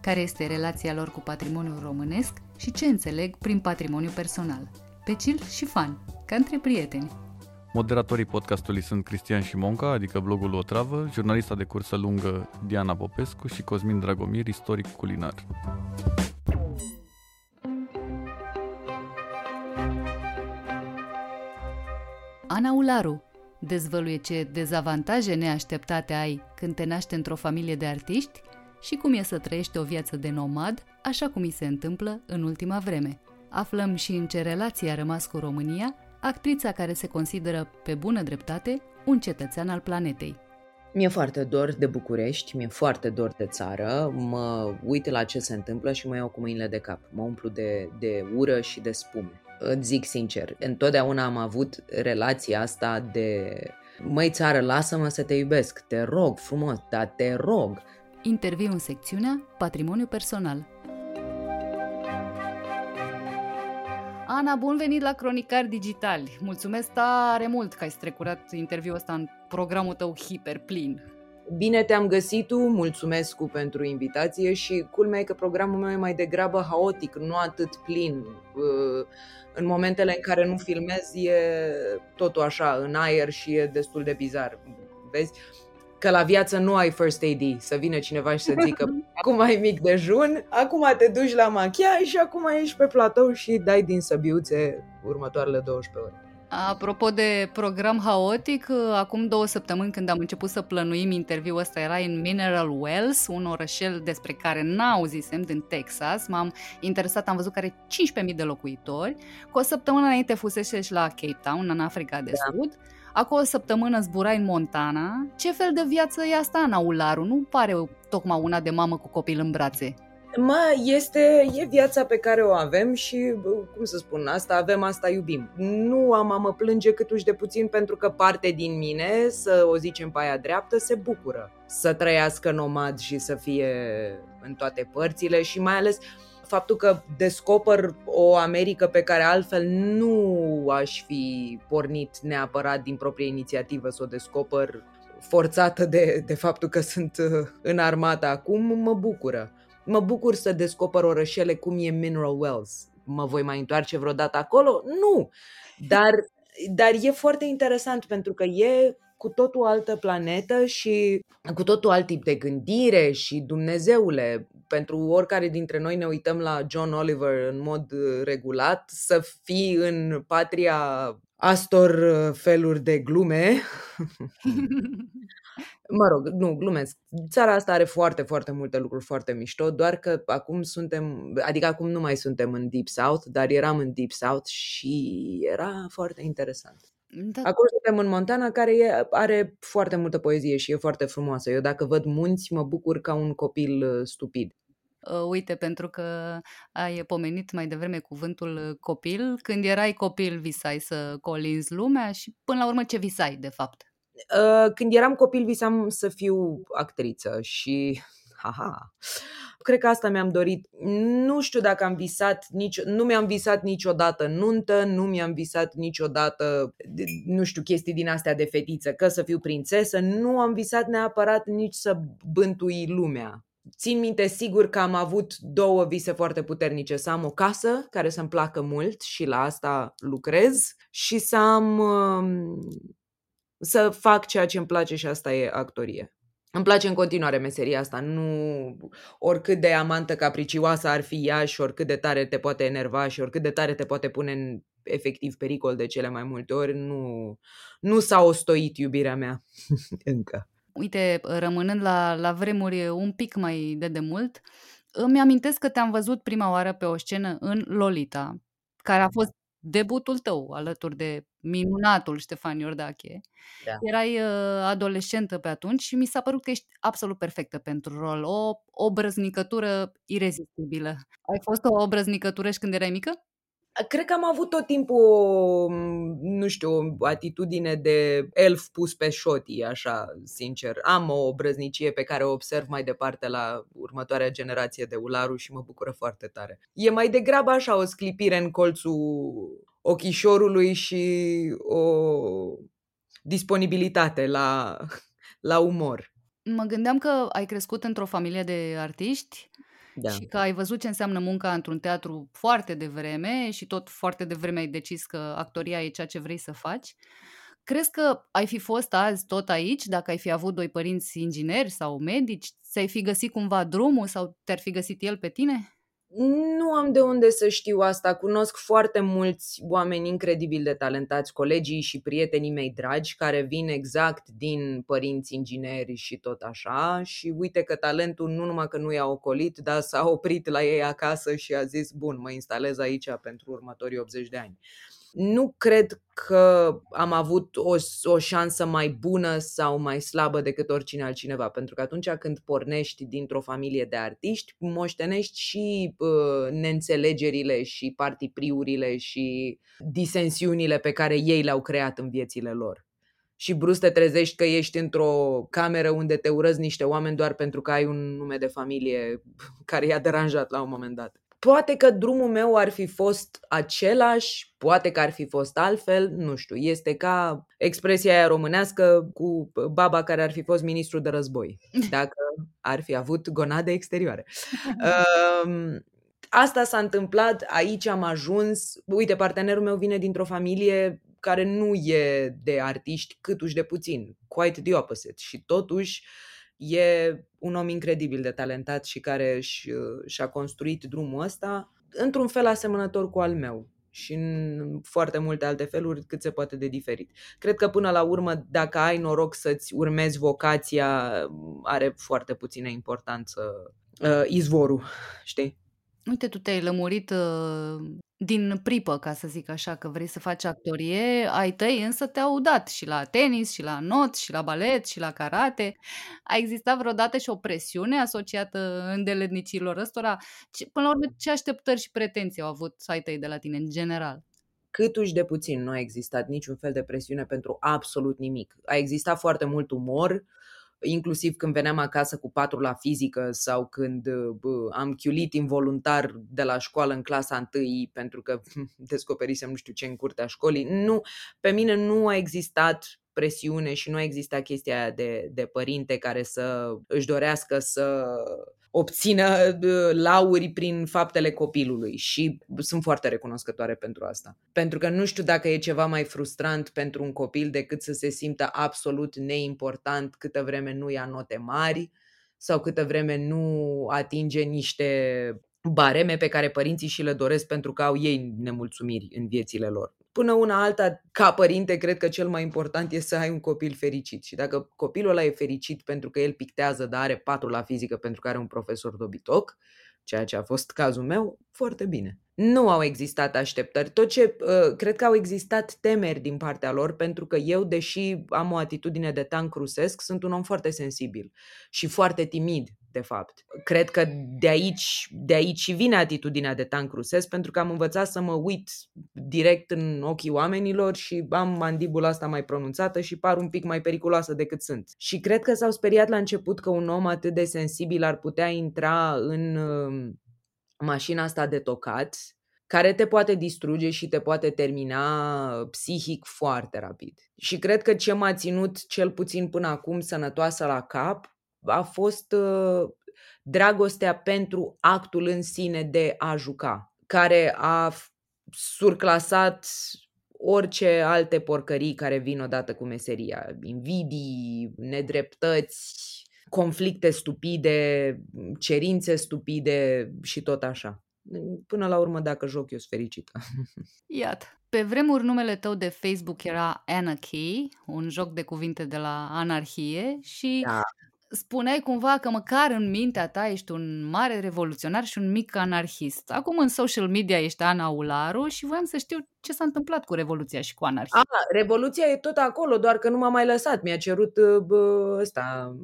care este relația lor cu patrimoniul românesc și ce înțeleg prin patrimoniu personal. Pe chill și fan, ca între prieteni. Moderatorii podcastului sunt Cristian Șimonca, adică blogul O Travă, jurnalista de cursă lungă Diana Popescu și Cosmin Dragomir, istoric culinar. Ana Ularu dezvăluie ce dezavantaje neașteptate ai când te naști într-o familie de artiști și cum e să trăiești o viață de nomad, așa cum i se întâmplă în ultima vreme. Aflăm și în ce relație a rămas cu România actrița care se consideră pe bună dreptate un cetățean al planetei. Mi-e foarte dor de București, mi-e foarte dor de țară, mă uit la ce se întâmplă și mă iau cu mâinile de cap. Mă umplu de, de ură și de spume. Îți zic sincer, întotdeauna am avut relația asta de Măi țară, lasă-mă să te iubesc, te rog frumos, dar te rog, Interviu în secțiunea Patrimoniu personal. Ana, bun venit la Cronicari Digitali! Mulțumesc tare mult că ai strecurat interviul ăsta în programul tău hiperplin. Bine te-am găsit tu, mulțumesc cu pentru invitație și culmea e că programul meu e mai degrabă haotic, nu atât plin. Uh, în momentele în care nu filmez e totul așa, în aer și e destul de bizar. Vezi? Că la viață nu ai first AD, să vină cineva și să zică acum ai mic dejun, acum te duci la machiaj și acum ești pe platou și dai din săbiuțe următoarele 12 ore. Apropo de program haotic, acum două săptămâni când am început să plănuim interviul ăsta era în Mineral Wells, un orășel despre care n-auzisem din Texas. M-am interesat, am văzut că are 15.000 de locuitori. Cu o săptămână înainte fusese și la Cape Town, în Africa de da. Sud. Acum o săptămână zburai în Montana. Ce fel de viață e asta, Ana Ularu? Nu pare tocmai una de mamă cu copil în brațe. Mă, este, e viața pe care o avem și, cum să spun, asta avem, asta iubim. Nu am a mă plânge câtuși de puțin pentru că parte din mine, să o zicem pe aia dreaptă, se bucură să trăiască nomad și să fie în toate părțile și mai ales faptul că descoper o Americă pe care altfel nu aș fi pornit neapărat din proprie inițiativă să o descoper forțată de, de faptul că sunt uh, în armată acum, mă bucură. Mă bucur să descoper orășele cum e Mineral Wells. Mă voi mai întoarce vreodată acolo? Nu! Dar, dar e foarte interesant pentru că e cu totul altă planetă și cu totul alt tip de gândire și Dumnezeule, pentru oricare dintre noi ne uităm la John Oliver în mod uh, regulat, să fii în patria astor uh, feluri de glume. mă rog, nu, glumesc. Țara asta are foarte, foarte multe lucruri foarte mișto, doar că acum suntem, adică acum nu mai suntem în Deep South, dar eram în Deep South și era foarte interesant. Da. Acolo suntem în Montana, care e, are foarte multă poezie și e foarte frumoasă. Eu dacă văd munți, mă bucur ca un copil uh, stupid. Uh, uite, pentru că ai pomenit mai devreme cuvântul copil, când erai copil visai să colinzi lumea și până la urmă ce visai de fapt? Uh, când eram copil visam să fiu actriță și haha, cred că asta mi-am dorit. Nu știu dacă am visat, nici, nu mi-am visat niciodată nuntă, nu mi-am visat niciodată, nu știu, chestii din astea de fetiță, că să fiu prințesă, nu am visat neapărat nici să bântui lumea. Țin minte sigur că am avut două vise foarte puternice, să am o casă care să-mi placă mult și la asta lucrez și să am um, să fac ceea ce îmi place și asta e actorie. Îmi place în continuare meseria asta, nu oricât de amantă capricioasă ar fi ea și oricât de tare te poate enerva și oricât de tare te poate pune în efectiv pericol de cele mai multe ori, nu, nu s-a ostoit iubirea mea încă. Uite, rămânând la, la vremuri un pic mai de demult, îmi amintesc că te-am văzut prima oară pe o scenă în Lolita, care a fost debutul tău alături de minunatul Ștefan Iordache. Da. Erai uh, adolescentă pe atunci și mi s-a părut că ești absolut perfectă pentru rol. O obrăznicătură irezistibilă. Ai fost o obrăznicătură și când erai mică? Cred că am avut tot timpul o, nu știu, o atitudine de elf pus pe șotii, așa, sincer. Am o brăznicie pe care o observ mai departe la următoarea generație de ularu și mă bucură foarte tare. E mai degrabă așa o sclipire în colțul ochișorului și o disponibilitate la, la umor. Mă gândeam că ai crescut într-o familie de artiști da. și că ai văzut ce înseamnă munca într-un teatru foarte devreme și tot foarte devreme ai decis că actoria e ceea ce vrei să faci. Crezi că ai fi fost azi tot aici dacă ai fi avut doi părinți ingineri sau medici? Ți-ai fi găsit cumva drumul sau te-ar fi găsit el pe tine? Nu am de unde să știu asta. Cunosc foarte mulți oameni incredibil de talentați, colegii și prietenii mei dragi, care vin exact din părinți ingineri și tot așa. Și uite că talentul nu numai că nu i-a ocolit, dar s-a oprit la ei acasă și a zis, bun, mă instalez aici pentru următorii 80 de ani. Nu cred că am avut o, o șansă mai bună sau mai slabă decât oricine altcineva, pentru că atunci când pornești dintr-o familie de artiști, moștenești și uh, neînțelegerile și partipriurile și disensiunile pe care ei le-au creat în viețile lor și brusc te trezești că ești într-o cameră unde te urăzi niște oameni doar pentru că ai un nume de familie care i-a deranjat la un moment dat. Poate că drumul meu ar fi fost același, poate că ar fi fost altfel, nu știu. Este ca expresia aia românească cu baba care ar fi fost ministru de război, dacă ar fi avut gonade exterioare. Um, asta s-a întâmplat, aici am ajuns. Uite, partenerul meu vine dintr-o familie care nu e de artiști câtuși de puțin, quite the opposite. Și totuși e un om incredibil de talentat și care și-a construit drumul ăsta într-un fel asemănător cu al meu și în foarte multe alte feluri cât se poate de diferit. Cred că până la urmă, dacă ai noroc să-ți urmezi vocația, are foarte puțină importanță uh, izvorul, știi? Uite, tu te-ai lămurit uh, din pripă, ca să zic așa, că vrei să faci actorie, ai tăi însă te-au dat și la tenis, și la not, și la balet, și la karate. A existat vreodată și o presiune asociată îndeletnicilor ăstora? Până la urmă, ce așteptări și pretenții au avut ai tăi de la tine în general? Câtuși de puțin nu a existat niciun fel de presiune pentru absolut nimic. A existat foarte mult umor, inclusiv când veneam acasă cu patru la fizică sau când bă, am chiulit involuntar de la școală în clasa întâi pentru că descoperisem nu știu ce în curtea școlii. Nu, pe mine nu a existat presiune și nu a existat chestia aia de, de părinte care să își dorească să obțină lauri prin faptele copilului și sunt foarte recunoscătoare pentru asta. Pentru că nu știu dacă e ceva mai frustrant pentru un copil decât să se simtă absolut neimportant câtă vreme nu ia note mari sau câtă vreme nu atinge niște bareme pe care părinții și le doresc pentru că au ei nemulțumiri în viețile lor. Până una alta, ca părinte, cred că cel mai important este să ai un copil fericit. Și dacă copilul ăla e fericit pentru că el pictează, dar are patru la fizică pentru că are un profesor dobitoc, ceea ce a fost cazul meu, foarte bine. Nu au existat așteptări. Tot ce uh, cred că au existat temeri din partea lor, pentru că eu, deși am o atitudine de tank rusesc, sunt un om foarte sensibil și foarte timid de fapt. Cred că de aici, de aici și vine atitudinea de tank rusesc, pentru că am învățat să mă uit direct în ochii oamenilor și am mandibula asta mai pronunțată și par un pic mai periculoasă decât sunt. Și cred că s-au speriat la început că un om atât de sensibil ar putea intra în uh, mașina asta de tocat, care te poate distruge și te poate termina psihic foarte rapid. Și cred că ce m-a ținut cel puțin până acum sănătoasă la cap a fost uh, dragostea pentru actul în sine de a juca, care a surclasat orice alte porcării care vin odată cu meseria. Invidii, nedreptăți, conflicte stupide, cerințe stupide și tot așa. Până la urmă, dacă joc, eu sunt fericită. Iată. Pe vremuri numele tău de Facebook era Anarchy, un joc de cuvinte de la anarhie și da spuneai cumva că măcar în mintea ta ești un mare revoluționar și un mic anarhist. Acum în social media ești Ana Ularu și voiam să știu ce s-a întâmplat cu Revoluția și cu anarhia. A, Revoluția e tot acolo, doar că nu m-a mai lăsat. Mi-a cerut bă, ăsta,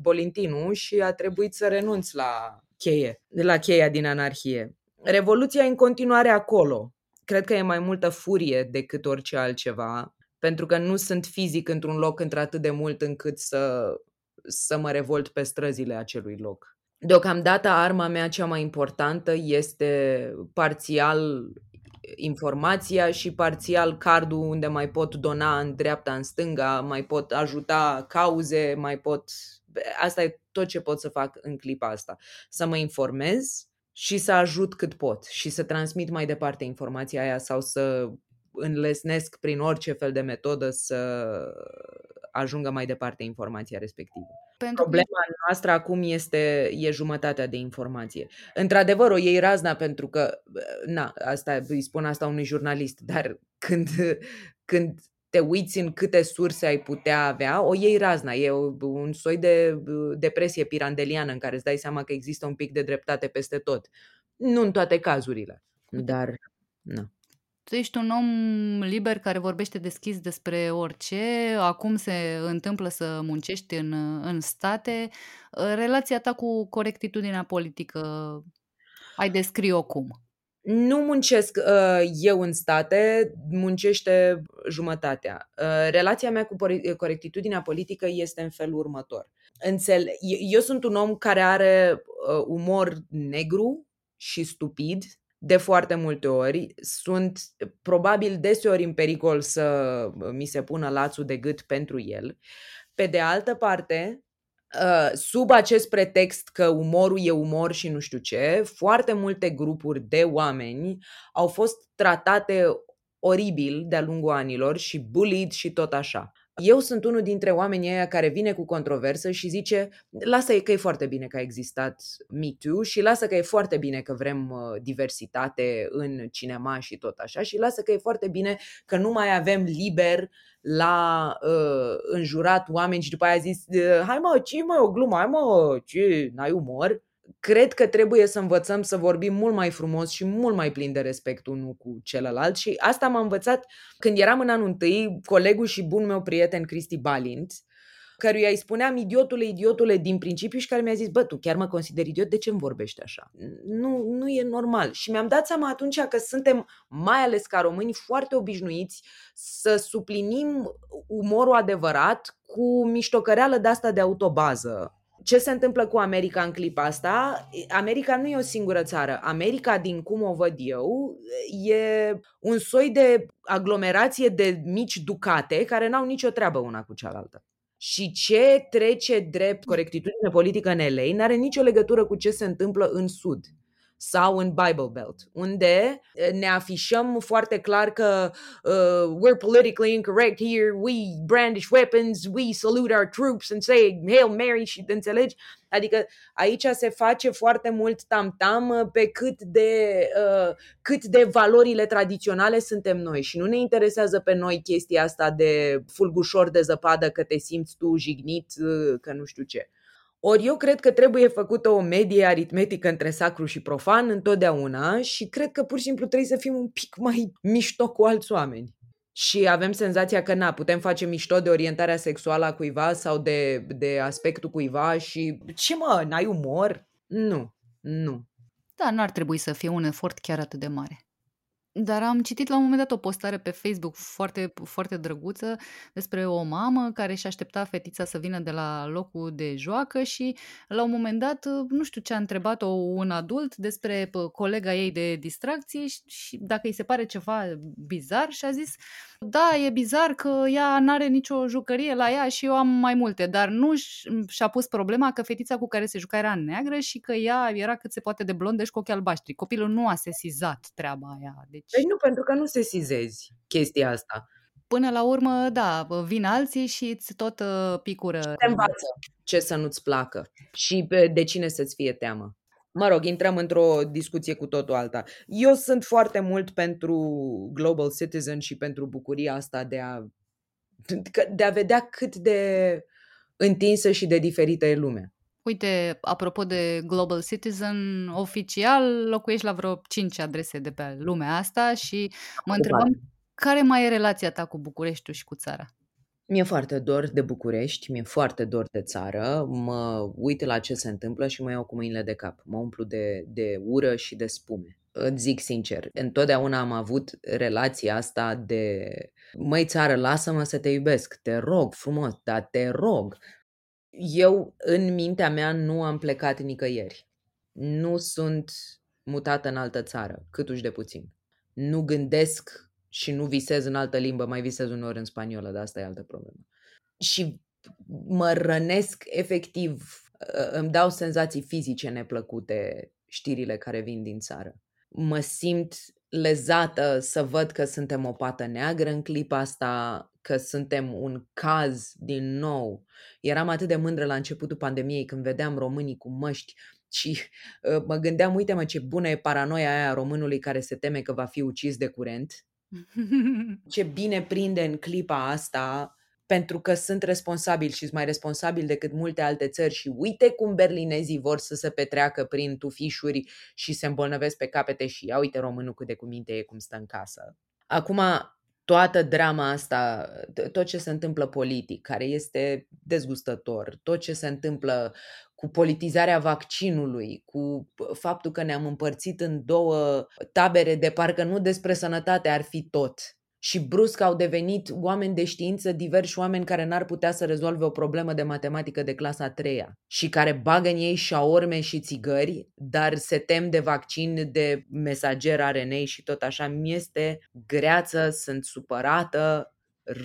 Bolintinul și a trebuit să renunț la cheie, la cheia din anarhie. Revoluția e în continuare acolo. Cred că e mai multă furie decât orice altceva, pentru că nu sunt fizic într-un loc într-atât de mult încât să să mă revolt pe străzile acelui loc. Deocamdată arma mea cea mai importantă este parțial informația și parțial cardul unde mai pot dona în dreapta, în stânga, mai pot ajuta cauze, mai pot... Asta e tot ce pot să fac în clipa asta. Să mă informez și să ajut cât pot și să transmit mai departe informația aia sau să înlesnesc prin orice fel de metodă să ajungă mai departe informația respectivă. Pentru Problema că... noastră acum este e jumătatea de informație. Într-adevăr, o iei razna pentru că, na, asta îi spun asta unui jurnalist, dar când, când te uiți în câte surse ai putea avea, o iei razna. E un soi de depresie pirandeliană în care îți dai seama că există un pic de dreptate peste tot. Nu în toate cazurile, dar... Na tu ești un om liber care vorbește deschis despre orice, acum se întâmplă să muncești în, în state. Relația ta cu corectitudinea politică, ai descrie-o cum? Nu muncesc uh, eu în state, muncește jumătatea. Uh, relația mea cu corectitudinea politică este în felul următor. Înțele- eu sunt un om care are uh, umor negru și stupid, de foarte multe ori. Sunt probabil deseori în pericol să mi se pună lațul de gât pentru el. Pe de altă parte, ă, sub acest pretext că umorul e umor și nu știu ce, foarte multe grupuri de oameni au fost tratate oribil de-a lungul anilor și bullied și tot așa. Eu sunt unul dintre oamenii aia care vine cu controversă și zice lasă că e foarte bine că a existat Me Too și lasă că e foarte bine că vrem uh, diversitate în cinema și tot așa și lasă că e foarte bine că nu mai avem liber la uh, înjurat oameni și după aia a zis hai mă, ce mai o glumă, hai mă, ce, n-ai umor? Cred că trebuie să învățăm să vorbim mult mai frumos și mult mai plin de respect unul cu celălalt și asta m-a învățat când eram în anul întâi, colegul și bun meu prieten Cristi Balint, căruia îi spuneam idiotule, idiotule din principiu și care mi-a zis, bă, tu chiar mă consideri idiot, de ce îmi vorbești așa? Nu, nu e normal. Și mi-am dat seama atunci că suntem, mai ales ca români, foarte obișnuiți să suplinim umorul adevărat cu miștocăreală de asta de autobază ce se întâmplă cu America în clipa asta? America nu e o singură țară. America, din cum o văd eu, e un soi de aglomerație de mici ducate care n-au nicio treabă una cu cealaltă. Și ce trece drept corectitudine politică în LA n-are nicio legătură cu ce se întâmplă în Sud sau în Bible Belt, unde ne afișăm foarte clar că uh, we're politically incorrect here, we brandish weapons, we salute our troops and say Hail Mary și înțelegi? Adică aici se face foarte mult tam-tam pe cât de, uh, cât de valorile tradiționale suntem noi și nu ne interesează pe noi chestia asta de fulgușor de zăpadă că te simți tu jignit, uh, că nu știu ce. Ori eu cred că trebuie făcută o medie aritmetică între sacru și profan întotdeauna și cred că pur și simplu trebuie să fim un pic mai mișto cu alți oameni. Și avem senzația că, na, putem face mișto de orientarea sexuală a cuiva sau de, de aspectul cuiva și ce mă, n-ai umor? Nu, nu. Da, n-ar trebui să fie un efort chiar atât de mare. Dar am citit la un moment dat o postare pe Facebook foarte, foarte drăguță despre o mamă care și aștepta fetița să vină de la locul de joacă și la un moment dat, nu știu ce a întrebat-o un adult despre colega ei de distracție și, și dacă îi se pare ceva bizar și a zis da, e bizar că ea n-are nicio jucărie la ea și eu am mai multe, dar nu și-a pus problema că fetița cu care se juca era neagră și că ea era cât se poate de blondă și cu ochii albaștri. Copilul nu a sesizat treaba aia. Deci... Păi nu, pentru că nu sesizezi chestia asta. Până la urmă, da, vin alții și îți tot uh, picură. Și te învață ce să nu-ți placă și de cine să-ți fie teamă. Mă rog, intrăm într-o discuție cu totul alta. Eu sunt foarte mult pentru global citizen și pentru bucuria asta de a, de a vedea cât de întinsă și de diferită e lumea. Uite, apropo de Global Citizen, oficial locuiești la vreo 5 adrese de pe lumea asta și mă întrebam care mai e relația ta cu Bucureștiul și cu țara? Mi-e foarte dor de București, mi-e foarte dor de țară, mă uit la ce se întâmplă și mă iau cu mâinile de cap. Mă umplu de, de ură și de spume. Îți zic sincer, întotdeauna am avut relația asta de măi țară, lasă-mă să te iubesc, te rog frumos, dar te rog. Eu, în mintea mea, nu am plecat nicăieri. Nu sunt mutată în altă țară, câtuși de puțin. Nu gândesc și nu visez în altă limbă, mai visez uneori în spaniolă, dar asta e altă problemă. Și mă rănesc efectiv, ă, îmi dau senzații fizice neplăcute știrile care vin din țară. Mă simt lezată să văd că suntem o pată neagră în clipa asta, că suntem un caz din nou. Eram atât de mândră la începutul pandemiei când vedeam românii cu măști și uh, mă gândeam, uite mă ce bună e paranoia aia a românului care se teme că va fi ucis de curent ce bine prinde în clipa asta pentru că sunt responsabili și sunt mai responsabili decât multe alte țări și uite cum berlinezii vor să se petreacă prin tufișuri și se îmbolnăvesc pe capete și ia uite românul cât de cuminte e cum stă în casă. Acum, toată drama asta, tot ce se întâmplă politic, care este dezgustător, tot ce se întâmplă cu politizarea vaccinului, cu faptul că ne-am împărțit în două tabere de parcă nu despre sănătate ar fi tot. Și brusc au devenit oameni de știință, diversi oameni care n-ar putea să rezolve o problemă de matematică de clasa a treia și care bagă în ei șaorme și țigări, dar se tem de vaccin, de mesager RNA și tot așa. Mi este greață, sunt supărată,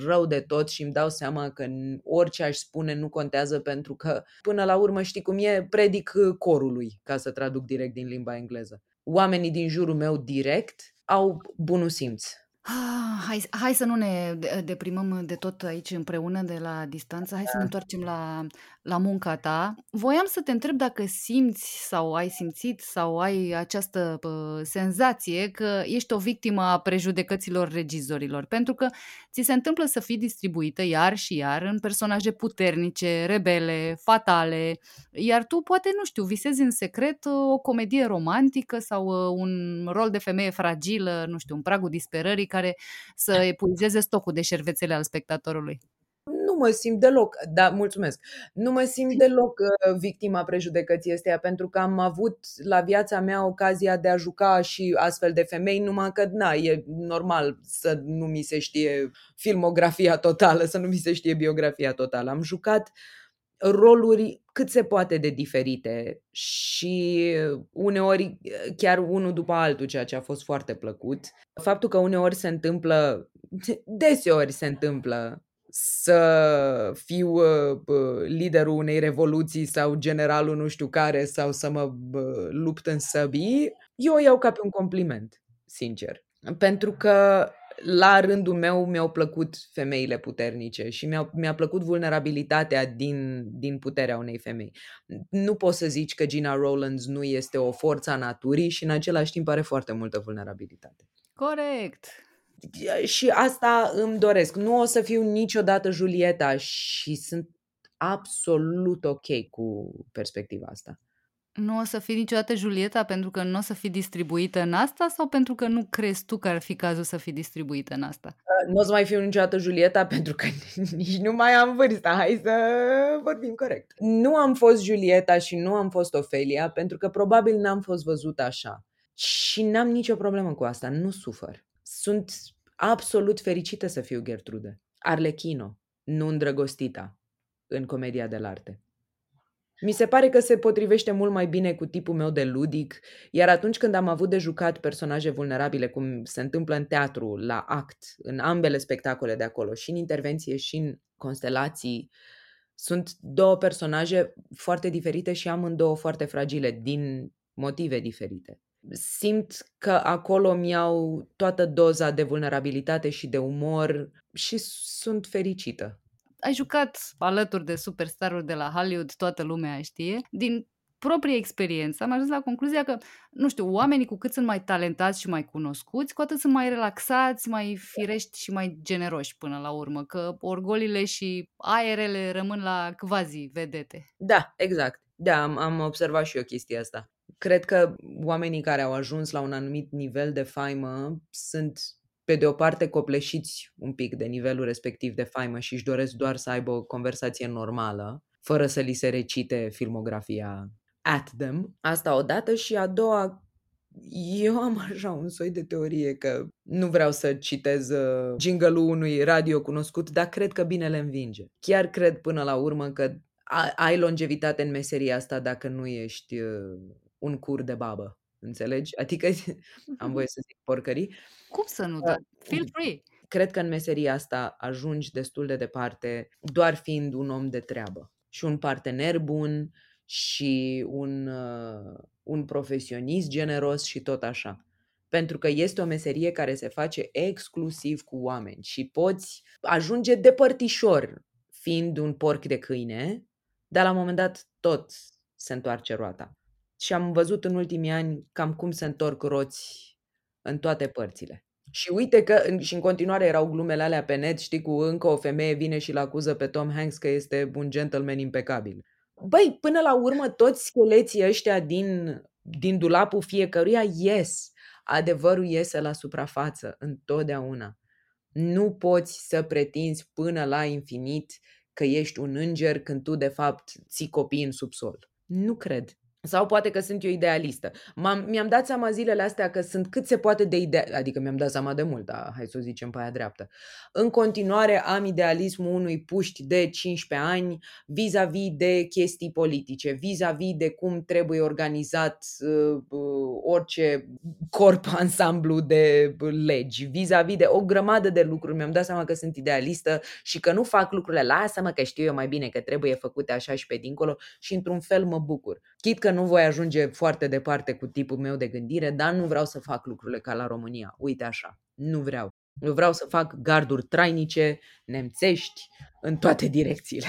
rău de tot și îmi dau seama că orice aș spune nu contează pentru că până la urmă știi cum e, predic uh, corului, ca să traduc direct din limba engleză. Oamenii din jurul meu direct au bunul simț Ah, hai, hai să nu ne deprimăm de tot aici împreună de la distanță, hai să ne da. întoarcem la, la munca ta. Voiam să te întreb dacă simți sau ai simțit sau ai această pă, senzație că ești o victimă a prejudecăților regizorilor, pentru că ți se întâmplă să fii distribuită iar și iar în personaje puternice, rebele, fatale, iar tu poate, nu știu, visezi în secret o comedie romantică sau un rol de femeie fragilă, nu știu, în pragul disperării care să epuizeze stocul de șervețele al spectatorului. Nu mă simt deloc, da, mulțumesc, nu mă simt deloc uh, victima prejudecății astea pentru că am avut la viața mea ocazia de a juca și astfel de femei, numai că, na, e normal să nu mi se știe filmografia totală, să nu mi se știe biografia totală. Am jucat roluri cât se poate de diferite și uneori chiar unul după altul, ceea ce a fost foarte plăcut. Faptul că uneori se întâmplă, deseori se întâmplă să fiu uh, liderul unei revoluții sau generalul nu știu care sau să mă lupt în săbii, eu o iau ca pe un compliment, sincer. Pentru că la rândul meu mi-au plăcut femeile puternice și mi-a, mi-a plăcut vulnerabilitatea din, din puterea unei femei. Nu poți să zici că Gina Rowlands nu este o forță a naturii și în același timp are foarte multă vulnerabilitate. Corect! Și asta îmi doresc. Nu o să fiu niciodată Julieta și sunt absolut ok cu perspectiva asta. Nu o să fii niciodată Julieta pentru că nu o să fii distribuită în asta sau pentru că nu crezi tu că ar fi cazul să fii distribuită în asta? Nu o să mai fiu niciodată Julieta pentru că nici nu mai am vârsta. Hai să vorbim corect. Nu am fost Julieta și nu am fost Ofelia pentru că probabil n-am fost văzută așa. Și n-am nicio problemă cu asta. Nu sufăr. Sunt absolut fericită să fiu Gertrude. Arlechino, nu îndrăgostita în comedia de arte. Mi se pare că se potrivește mult mai bine cu tipul meu de ludic, iar atunci când am avut de jucat personaje vulnerabile, cum se întâmplă în teatru, la act, în ambele spectacole de acolo, și în intervenție și în constelații, sunt două personaje foarte diferite și amândouă foarte fragile, din motive diferite. Simt că acolo mi-au toată doza de vulnerabilitate și de umor și sunt fericită ai jucat alături de superstarul de la Hollywood, toată lumea știe, din proprie experiență am ajuns la concluzia că, nu știu, oamenii cu cât sunt mai talentați și mai cunoscuți, cu atât sunt mai relaxați, mai firești și mai generoși până la urmă, că orgolile și aerele rămân la quasi vedete. Da, exact. Da, am, am observat și eu chestia asta. Cred că oamenii care au ajuns la un anumit nivel de faimă sunt pe de o parte copleșiți un pic de nivelul respectiv de faimă și își doresc doar să aibă o conversație normală, fără să li se recite filmografia at them. Asta odată și a doua, eu am așa un soi de teorie că nu vreau să citez uh, jingle-ul unui radio cunoscut, dar cred că bine le învinge. Chiar cred până la urmă că ai longevitate în meseria asta dacă nu ești uh, un cur de babă. Înțelegi? Adică am voie să zic porcării. Cum să nu? Da? Feel free. Cred că în meseria asta ajungi destul de departe doar fiind un om de treabă și un partener bun și un, uh, un profesionist generos și tot așa. Pentru că este o meserie care se face exclusiv cu oameni și poți ajunge depărtișor fiind un porc de câine, dar la un moment dat tot se întoarce roata. Și am văzut în ultimii ani cam cum se întorc roți în toate părțile. Și uite că și în continuare erau glumele alea pe net, știi, cu încă o femeie vine și-l acuză pe Tom Hanks că este un gentleman impecabil. Băi, până la urmă, toți scheleții ăștia din, din dulapul fiecăruia ies. Adevărul iese la suprafață, întotdeauna. Nu poți să pretinzi până la infinit că ești un înger când tu, de fapt, ții copii în subsol. Nu cred. Sau poate că sunt eu idealistă. M-am, mi-am dat seama zilele astea că sunt cât se poate de idee, adică mi-am dat seama de mult, dar hai să o zicem pe aia dreaptă. În continuare am idealismul unui puști de 15 ani vis-a-vis de chestii politice, vis-a-vis de cum trebuie organizat uh, uh, orice corp ansamblu de legi, vis-a-vis de o grămadă de lucruri. Mi-am dat seama că sunt idealistă și că nu fac lucrurile, lasă-mă că știu eu mai bine că trebuie făcute așa și pe dincolo și într-un fel mă bucur. Chit că nu voi ajunge foarte departe cu tipul meu de gândire, dar nu vreau să fac lucrurile ca la România. Uite așa, nu vreau. Eu vreau să fac garduri trainice, nemțești, în toate direcțiile.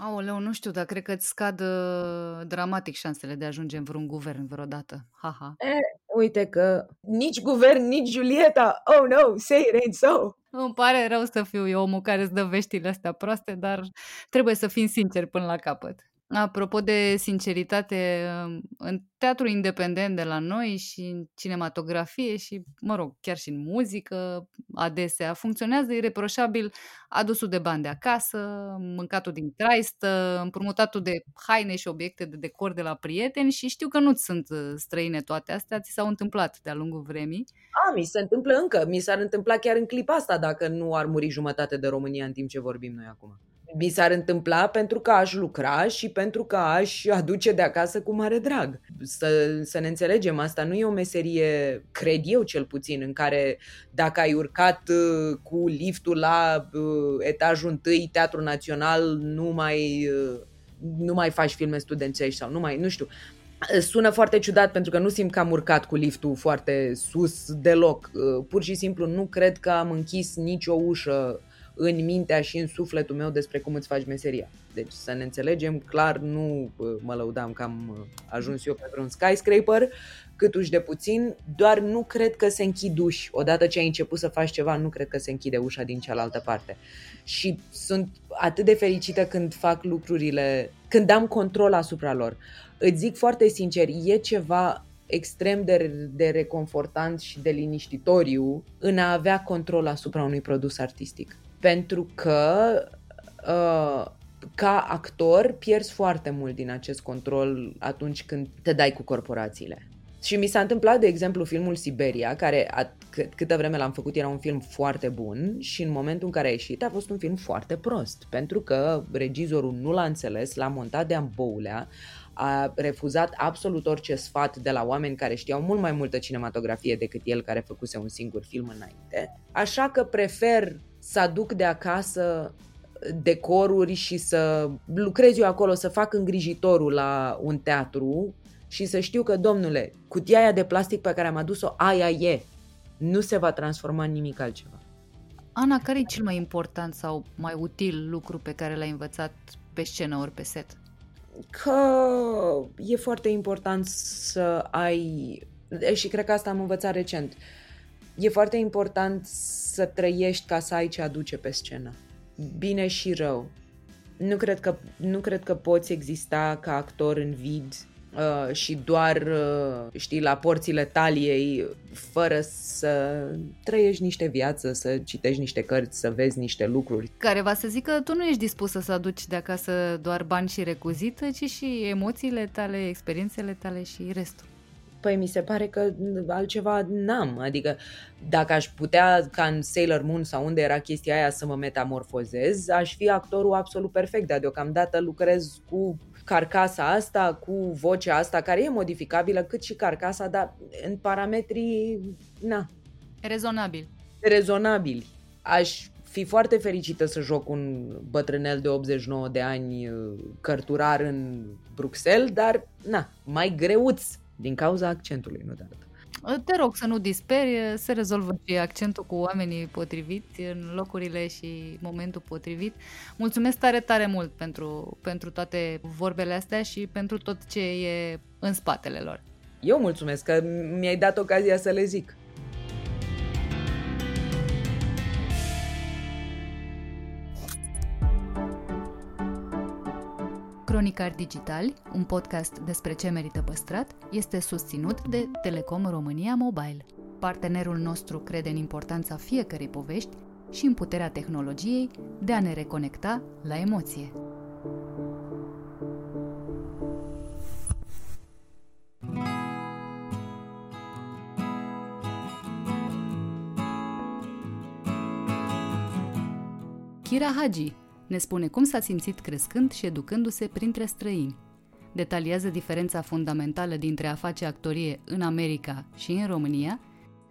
Aoleu, nu știu, dar cred că îți scad uh, dramatic șansele de a ajunge în vreun guvern vreodată. Haha. E, uite că nici guvern, nici Julieta, oh no, say it ain't so. Îmi pare rău să fiu eu omul care îți dă veștile astea proaste, dar trebuie să fim sinceri până la capăt. Apropo de sinceritate, în teatru independent de la noi și în cinematografie și, mă rog, chiar și în muzică, adesea, funcționează ireproșabil adusul de bani de acasă, mâncatul din traistă, împrumutatul de haine și obiecte de decor de la prieteni și știu că nu sunt uh, străine toate astea, ți s-au întâmplat de-a lungul vremii. A, mi se întâmplă încă, mi s-ar întâmpla chiar în clipa asta dacă nu ar muri jumătate de România în timp ce vorbim noi acum mi s-ar întâmpla pentru că aș lucra și pentru că aș aduce de acasă cu mare drag. Să, să ne înțelegem, asta nu e o meserie, cred eu cel puțin, în care dacă ai urcat uh, cu liftul la uh, etajul întâi, Teatrul Național, nu mai, uh, nu mai faci filme studențești sau nu mai, nu știu. Sună foarte ciudat pentru că nu simt că am urcat cu liftul foarte sus deloc. Pur și simplu nu cred că am închis nicio ușă în mintea și în sufletul meu despre cum îți faci meseria. Deci să ne înțelegem, clar nu mă lăudam că am ajuns eu pe un skyscraper, cât uși de puțin, doar nu cred că se închid uși. Odată ce ai început să faci ceva, nu cred că se închide ușa din cealaltă parte. Și sunt atât de fericită când fac lucrurile, când am control asupra lor. Îți zic foarte sincer, e ceva extrem de, de reconfortant și de liniștitoriu în a avea control asupra unui produs artistic pentru că uh, ca actor pierzi foarte mult din acest control atunci când te dai cu corporațiile. Și mi s-a întâmplat, de exemplu, filmul Siberia, care a, cât, câtă vreme l-am făcut era un film foarte bun și în momentul în care a ieșit a fost un film foarte prost, pentru că regizorul nu l-a înțeles, l-a montat de amboulea, a refuzat absolut orice sfat de la oameni care știau mult mai multă cinematografie decât el care făcuse un singur film înainte. Așa că prefer să aduc de acasă decoruri și să lucrez eu acolo, să fac îngrijitorul la un teatru și să știu că, domnule, cutia aia de plastic pe care am adus-o, aia e. Nu se va transforma în nimic altceva. Ana, care e cel mai important sau mai util lucru pe care l-ai învățat pe scenă ori pe set? că e foarte important să ai, și cred că asta am învățat recent, e foarte important să trăiești ca să ai ce aduce pe scenă. Bine și rău. Nu cred că, nu cred că poți exista ca actor în vid uh, și doar, uh, știi, la porțile taliei, fără să trăiești niște viață, să citești niște cărți, să vezi niște lucruri. Care va să zică că tu nu ești dispusă să aduci de acasă doar bani și recuzită, ci și emoțiile tale, experiențele tale și restul. Păi mi se pare că altceva n-am, adică dacă aș putea ca în Sailor Moon sau unde era chestia aia să mă metamorfozez, aș fi actorul absolut perfect, dar deocamdată lucrez cu carcasa asta, cu vocea asta, care e modificabilă, cât și carcasa, dar în parametrii, na. Rezonabil. Rezonabili. Aș fi foarte fericită să joc un bătrânel de 89 de ani cărturar în Bruxelles, dar, na, mai greuț din cauza accentului, nu de altă. Te rog să nu disperi, se rezolvă și accentul cu oamenii potriviți în locurile și momentul potrivit. Mulțumesc tare, tare mult pentru, pentru toate vorbele astea și pentru tot ce e în spatele lor. Eu mulțumesc că mi-ai dat ocazia să le zic. Cronicar Digitali, un podcast despre ce merită păstrat, este susținut de Telecom România Mobile. Partenerul nostru crede în importanța fiecărei povești și în puterea tehnologiei de a ne reconecta la emoție. Kira Hagi, ne spune cum s-a simțit crescând și educându-se printre străini. Detaliază diferența fundamentală dintre a face actorie în America și în România.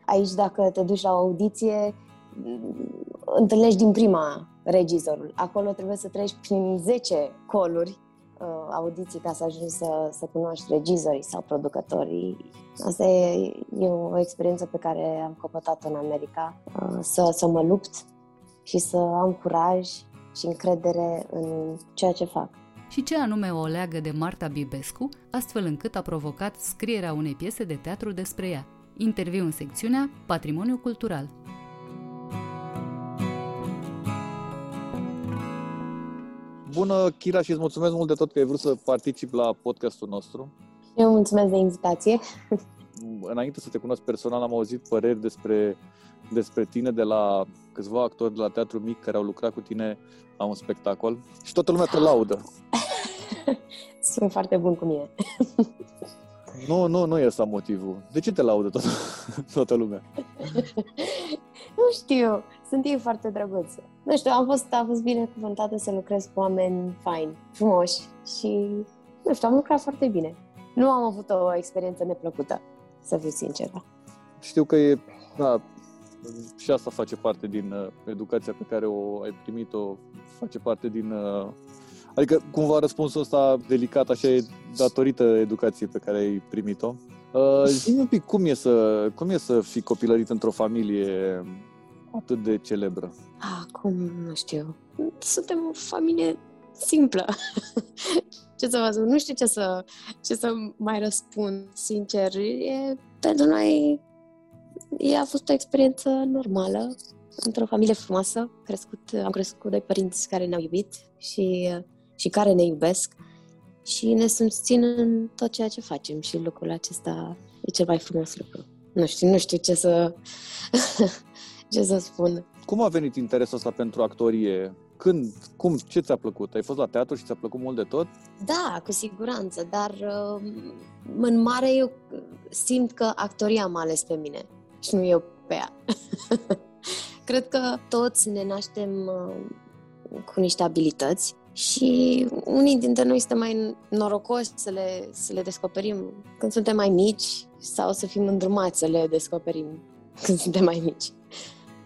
Aici, dacă te duci la o audiție, întâlnești din prima regizorul. Acolo trebuie să treci prin 10 coluri uh, audiții ca să ajungi să, să cunoști regizorii sau producătorii. Asta e, e o experiență pe care am căpătat în America, uh, să, să mă lupt și să am curaj și încredere în ceea ce fac. Și ce anume o leagă de Marta Bibescu, astfel încât a provocat scrierea unei piese de teatru despre ea. Interviu în secțiunea Patrimoniu Cultural. Bună, Chira, și îți mulțumesc mult de tot că ai vrut să particip la podcastul nostru. Eu mulțumesc de invitație. Înainte să te cunosc personal, am auzit păreri despre despre tine de la câțiva actori de la Teatru Mic care au lucrat cu tine la un spectacol și toată lumea te laudă. Sunt foarte bun cu mine. Nu, nu, nu e asta motivul. De ce te laudă toată, toată lumea? nu știu, sunt ei foarte drăguțe. Nu știu, am fost, am fost binecuvântată să lucrez cu oameni faini, frumoși și, nu știu, am lucrat foarte bine. Nu am avut o experiență neplăcută, să fiu sinceră. Știu că e, da, și asta face parte din uh, educația pe care o ai primit-o, face parte din... Uh, adică, cumva, răspunsul ăsta delicat așa e datorită educației pe care ai primit-o. Uh, zi un pic cum e, să, cum e să fii copilărit într-o familie atât de celebră? Acum, nu știu. Suntem o familie simplă. ce să vă spun? Nu știu ce să, ce să mai răspund. Sincer, e, pentru noi ea a fost o experiență normală, într-o familie frumoasă. Crescut, am crescut cu doi părinți care ne-au iubit și, și care ne iubesc și ne susțin în tot ceea ce facem și lucrul acesta e cel mai frumos lucru. Nu știu, nu știu ce să, ce să spun. Cum a venit interesul ăsta pentru actorie? Când? Cum? Ce ți-a plăcut? Ai fost la teatru și ți-a plăcut mult de tot? Da, cu siguranță, dar uh, în mare eu simt că actoria m-a ales pe mine și nu eu pe ea. Cred că toți ne naștem uh, cu niște abilități și unii dintre noi suntem mai norocoși să le, să le descoperim când suntem mai mici sau să fim îndrumați să le descoperim când suntem mai mici.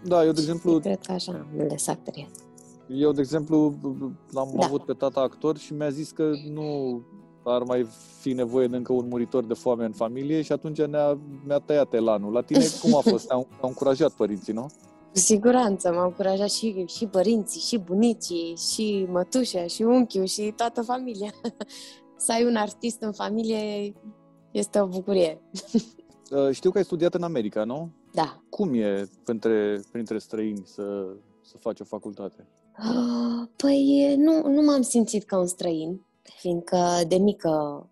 Da, eu de exemplu... Cred că așa am ales actorie. Eu, de exemplu, l-am da. avut pe tata actor și mi-a zis că nu ar mai fi nevoie de încă un muritor de foame în familie și atunci ne-a, mi-a tăiat elanul. La tine cum a fost? Te-au, te-au încurajat părinții, nu? Cu siguranță, m-au încurajat și, și părinții, și bunicii, și mătușa, și unchiul, și toată familia. să ai un artist în familie este o bucurie. Uh, știu că ai studiat în America, nu? Da. Cum e printre, printre străini să, să faci o facultate? Ah, păi nu, nu m-am simțit ca un străin, fiindcă de mică,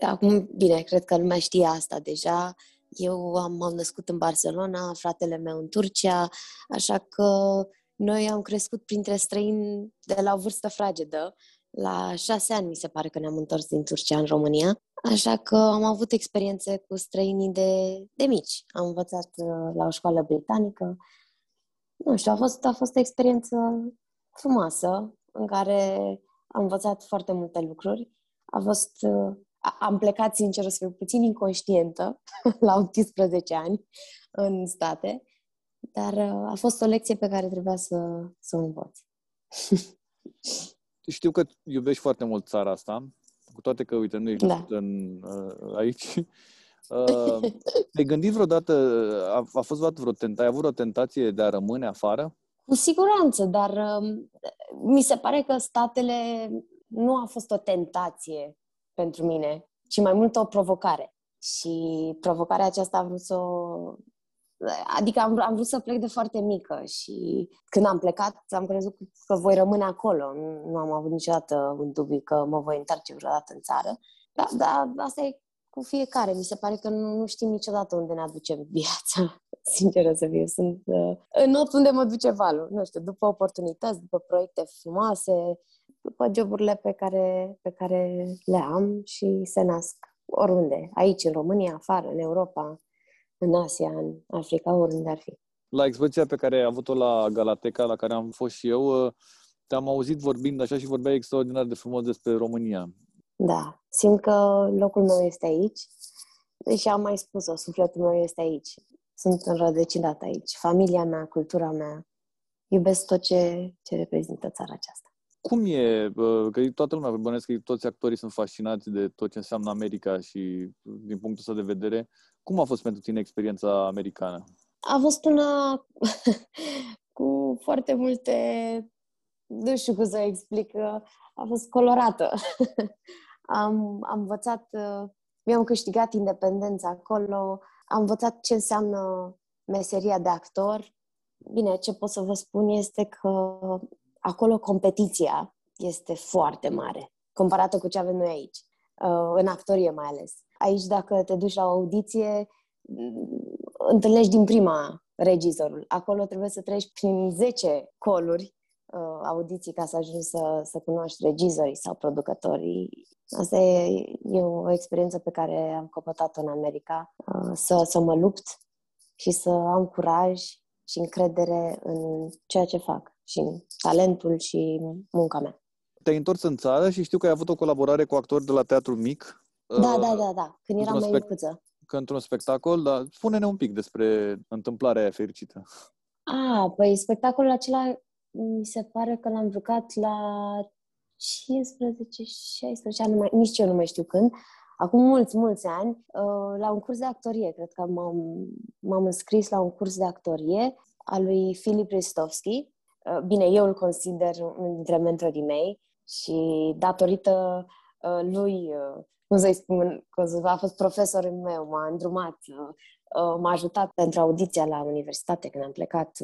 acum, bine, cred că lumea știe asta deja, eu am, m-am născut în Barcelona, fratele meu în Turcia, așa că noi am crescut printre străini de la o vârstă fragedă. La șase ani mi se pare că ne-am întors din Turcia în România, așa că am avut experiențe cu străinii de, de mici. Am învățat uh, la o școală britanică. Nu știu, a fost, a fost o experiență frumoasă în care am învățat foarte multe lucruri. A fost, uh, am plecat, sincer, să fiu puțin inconștientă la 18 ani în state, dar uh, a fost o lecție pe care trebuia să, să o învăț. Știu că iubești foarte mult țara asta, cu toate că, uite, nu ești Da. în, uh, aici. Uh, te-ai gândit vreodată, a, a fost vreodată vreo tent, ai avut vreo tentație de a rămâne afară? Cu siguranță, dar um, mi se pare că statele nu a fost o tentație pentru mine, ci mai mult o provocare. Și provocarea aceasta am vrut să o... Adică am, am vrut să plec de foarte mică și când am plecat am crezut că voi rămâne acolo. Nu, nu am avut niciodată un dubiu că mă voi întoarce vreodată în țară. Da, da, asta e cu fiecare. Mi se pare că nu, nu știm niciodată unde ne aduce viața. Sinceră să fiu, sunt uh, în not unde mă duce valul. Nu știu, după oportunități, după proiecte frumoase, după joburile pe care, pe care le am și se nasc oriunde. Aici, în România, afară, în Europa, în Asia, în Africa, oriunde ar fi. La expoziția pe care ai avut-o la Galateca, la care am fost și eu, uh, te-am auzit vorbind așa și vorbeai extraordinar de frumos despre România. Da, simt că locul meu este aici, deși am mai spus-o, sufletul meu este aici. Sunt înrădăcinat aici. Familia mea, cultura mea, iubesc tot ce, ce reprezintă țara aceasta. Cum e, uh, că toată lumea, bănesc că toți actorii sunt fascinați de tot ce înseamnă America și din punctul ăsta de vedere, cum a fost pentru tine experiența americană? A fost una cu foarte multe, nu știu cum să explic, a fost colorată. am, am învățat, mi-am câștigat independența acolo, am învățat ce înseamnă meseria de actor. Bine, ce pot să vă spun este că acolo competiția este foarte mare, comparată cu ce avem noi aici, în actorie mai ales. Aici, dacă te duci la o audiție, întâlnești din prima regizorul. Acolo trebuie să treci prin 10 coluri uh, audiții ca să ajungi să, să cunoști regizorii sau producătorii. Asta e, e o experiență pe care am căpătat-o în America, uh, să, să mă lupt și să am curaj și încredere în ceea ce fac și în talentul și munca mea. Te-ai întors în țară și știu că ai avut o colaborare cu actori de la Teatru Mic. Da, uh, da, da, da, când eram într-un mai spect- micuță. Că într-un spectacol, dar spune-ne un pic despre întâmplarea aia fericită. Ah, păi spectacolul acela mi se pare că l-am jucat la 15-16 ani, nu mai, nici eu nu mai știu când, acum mulți, mulți ani, uh, la un curs de actorie. Cred că m-am, m-am înscris la un curs de actorie al lui Filip Ristovski. Uh, Bine, eu îl consider unul dintre mentorii mei și datorită uh, lui, uh, cum să-i spun, că a fost profesorul meu, m-a îndrumat, uh, uh, m-a ajutat pentru audiția la universitate când am plecat.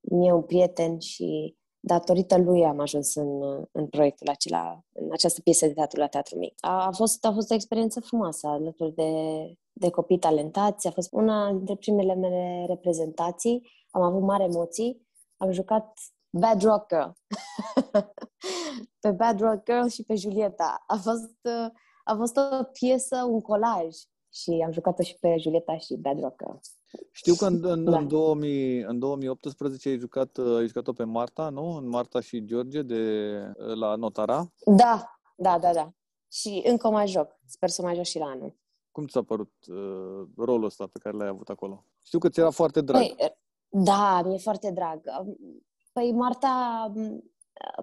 Uh, E un prieten și datorită lui am ajuns în, uh, în proiectul acela, în această piesă de teatru la Teatru Mic. A, a, fost, a fost o experiență frumoasă alături de, de copii talentați. A fost una dintre primele mele reprezentații. Am avut mari emoții. Am jucat Bad Rock Girl. pe Bad Rock Girl și pe Julieta. A fost, uh, a fost o piesă, un colaj și am jucat-o și pe Julieta și Bad Rock Girl. Știu că în, în, Da. în, 2000, în 2018 ai jucat, uh, ai jucat-o pe Marta, nu? În Marta și George de, uh, la Notara. Da, da, da, da. Și încă mai joc. Sper să mai joc și la anul. Cum ți s-a părut uh, rolul ăsta pe care l-ai avut acolo? Știu că ți era foarte drag. Păi, da, mi-e foarte drag. Păi, Marta, m,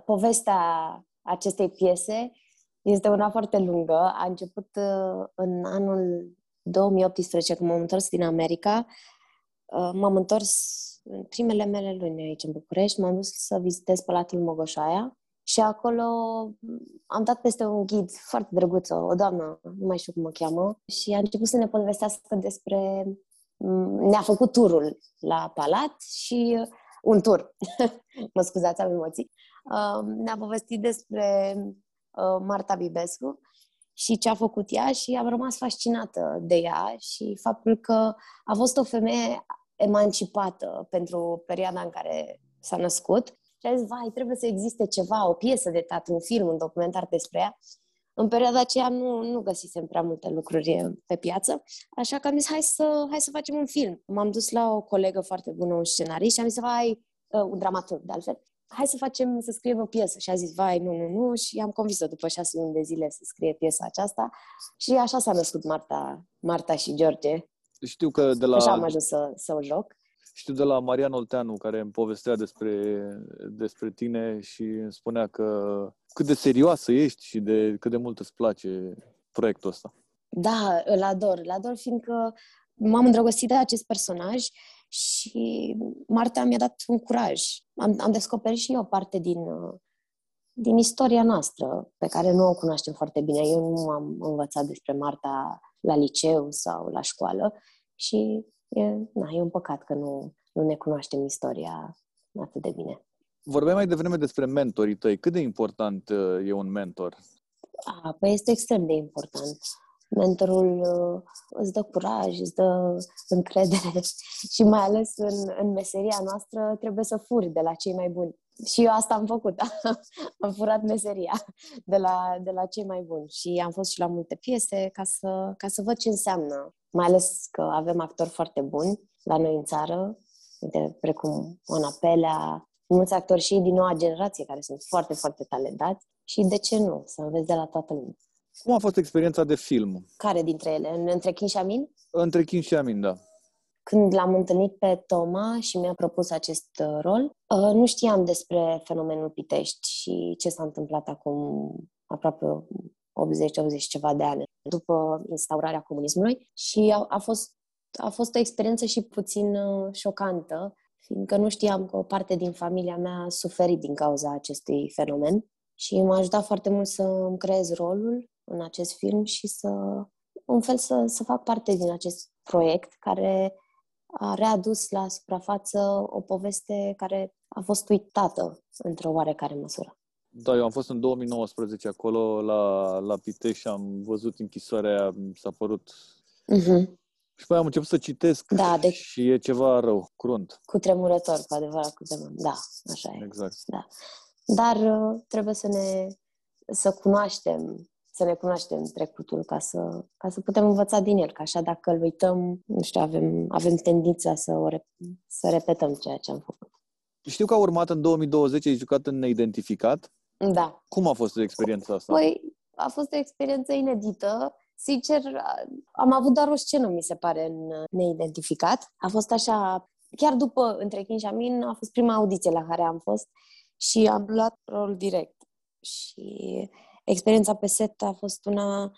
povestea acestei piese este una foarte lungă. A început uh, în anul 2018, când m-am întors din America. Uh, M-am întors în primele mele luni aici în București. M-am dus să vizitez Palatul Mogoșoaia Și acolo am dat peste un ghid foarte drăguț, o doamnă, nu mai știu cum o cheamă, și a început să ne povestească despre... Ne-a făcut turul la palat și un tur, mă scuzați, am emoții, ne-a povestit despre uh, Marta Bibescu și ce a făcut ea și am rămas fascinată de ea și faptul că a fost o femeie emancipată pentru perioada în care s-a născut și a zis, vai, trebuie să existe ceva, o piesă de teatru, un film, un documentar despre ea. În perioada aceea nu, nu găsisem prea multe lucruri pe piață, așa că am zis, hai să, hai să facem un film. M-am dus la o colegă foarte bună, un scenarist, și am zis, vai, uh, un dramaturg de altfel, hai să facem, să scriem o piesă. Și a zis, vai, nu, nu, nu, și am convins-o după șase luni de zile să scrie piesa aceasta și așa s-a născut Marta, Marta și George. Știu că de la... Așa am ajuns să, să o joc. Știu de la Marian Olteanu, care îmi povestea despre, despre tine și îmi spunea că cât de serioasă ești și de cât de mult îți place proiectul ăsta. Da, îl ador. Îl ador fiindcă m-am îndrăgostit de acest personaj și Marta mi-a dat un curaj. Am, am descoperit și eu o parte din, din istoria noastră, pe care nu o cunoaștem foarte bine. Eu nu am învățat despre Marta la liceu sau la școală și e, na, e un păcat că nu, nu ne cunoaștem istoria atât de bine. Vorbeai mai devreme despre mentorii tăi. Cât de important uh, e un mentor? A, păi este extrem de important. Mentorul uh, îți dă curaj, îți dă încredere. Și mai ales în, în meseria noastră trebuie să furi de la cei mai buni. Și eu asta am făcut, am furat meseria de la, de la cei mai buni. Și am fost și la multe piese ca să, ca să văd ce înseamnă, mai ales că avem actori foarte buni la noi în țară, de, precum Ona Pelea, mulți actori și din noua generație care sunt foarte, foarte talentați. Și de ce nu, să înveți de la toată lumea. Cum a fost experiența de film? Care dintre ele? Între Chin și Amin? Între Chin și Amin, da. Când l-am întâlnit pe Toma și mi-a propus acest uh, rol, uh, nu știam despre fenomenul Pitești și ce s-a întâmplat acum aproape 80-80 ceva de ani după instaurarea comunismului și a, a, fost, a fost o experiență și puțin uh, șocantă, fiindcă nu știam că o parte din familia mea a suferit din cauza acestui fenomen și m-a ajutat foarte mult să îmi creez rolul în acest film și să, un fel, să, să fac parte din acest proiect care a readus la suprafață o poveste care a fost uitată într-o oarecare măsură. Da, eu am fost în 2019 acolo la, la Pitești și am văzut închisoarea aia, s-a părut... Uh-huh. Și păi am început să citesc da, de... și e ceva rău, crunt. Cu tremurător, cu adevărat, cu tremurător. Da, așa e. Exact. Da. Dar uh, trebuie să ne să cunoaștem să ne cunoaștem trecutul ca să, ca să putem învăța din el, că așa dacă îl uităm, nu știu, avem, avem tendința să, o rep- să repetăm ceea ce am făcut. Știu că a urmat în 2020, ai jucat în Neidentificat. Da. Cum a fost experiența asta? Păi, a fost o experiență inedită. Sincer, am avut doar o scenă, mi se pare, în Neidentificat. A fost așa, chiar după Între Chin și Amin, a fost prima audiție la care am fost și am luat rol direct. Și experiența pe set a fost una,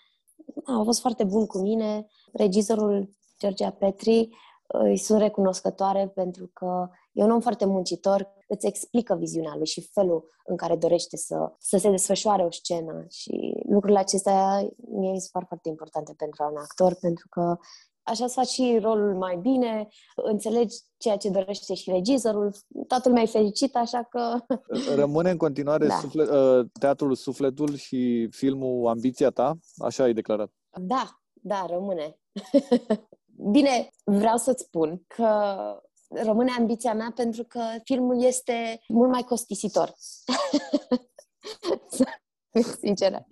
a fost foarte bun cu mine. Regizorul Georgia Petri îi sunt recunoscătoare pentru că e un om foarte muncitor, îți explică viziunea lui și felul în care dorește să, să se desfășoare o scenă și lucrurile acestea mie mi se par foarte importante pentru un actor, pentru că așa să faci și rolul mai bine, înțelegi ceea ce dorește și regizorul, toată lumea e fericită, așa că... Rămâne în continuare da. suflet, uh, teatrul Sufletul și filmul Ambiția ta? Așa ai declarat. Da, da, rămâne. Bine, vreau să-ți spun că rămâne ambiția mea pentru că filmul este mult mai costisitor. Sinceră.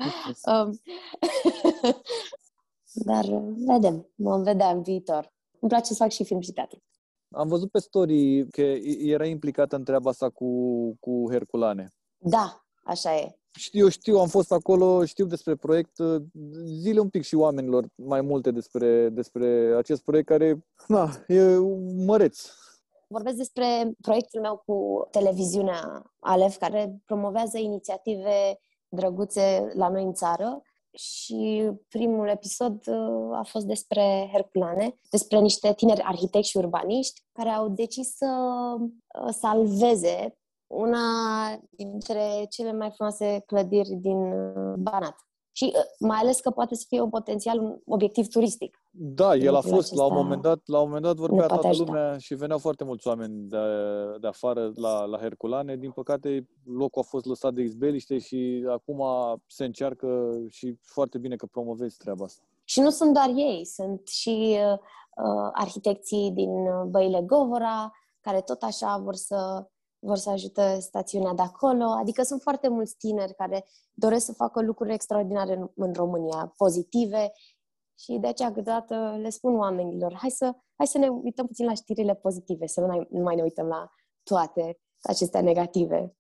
Um, dar vedem, vom vedea în viitor. Îmi place să fac și film și teatru. Am văzut pe story că era implicată în treaba asta cu, cu Herculane. Da, așa e. Știu, știu, am fost acolo, știu despre proiect. Zile un pic și oamenilor mai multe despre, despre acest proiect care, na, e măreț. Vorbesc despre proiectul meu cu televiziunea Alef, care promovează inițiative drăguțe la noi în țară și primul episod uh, a fost despre Herculane, despre niște tineri arhitecți și urbaniști care au decis să uh, salveze una dintre cele mai frumoase clădiri din uh, Banat. Și uh, mai ales că poate să fie un potențial, un obiectiv turistic. Da, el a fost, la un moment dat, la un moment dat vorbea toată ajuta. lumea și veneau foarte mulți oameni de, de afară la, la Herculane. Din păcate, locul a fost lăsat de izbeliște și acum se încearcă și foarte bine că promovezi treaba asta. Și nu sunt doar ei, sunt și uh, uh arhitecții din Băile Govora, care tot așa vor să vor să ajute stațiunea de acolo. Adică sunt foarte mulți tineri care doresc să facă lucruri extraordinare în, în România, pozitive și de aceea câteodată le spun oamenilor, hai să, hai să ne uităm puțin la știrile pozitive, să nu mai, nu mai ne uităm la toate acestea negative.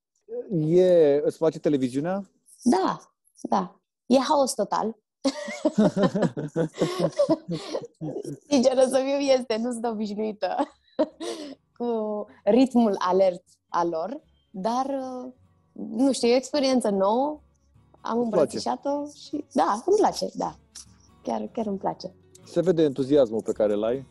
E, îți place televiziunea? Da, da. E haos total. Sinceră să fiu, este, nu sunt obișnuită cu ritmul alert al lor, dar, uh, nu știu, e o experiență nouă, am îmbrățișat-o și da, îmi place, da. Chiar, chiar îmi place. Se vede entuziasmul pe care îl ai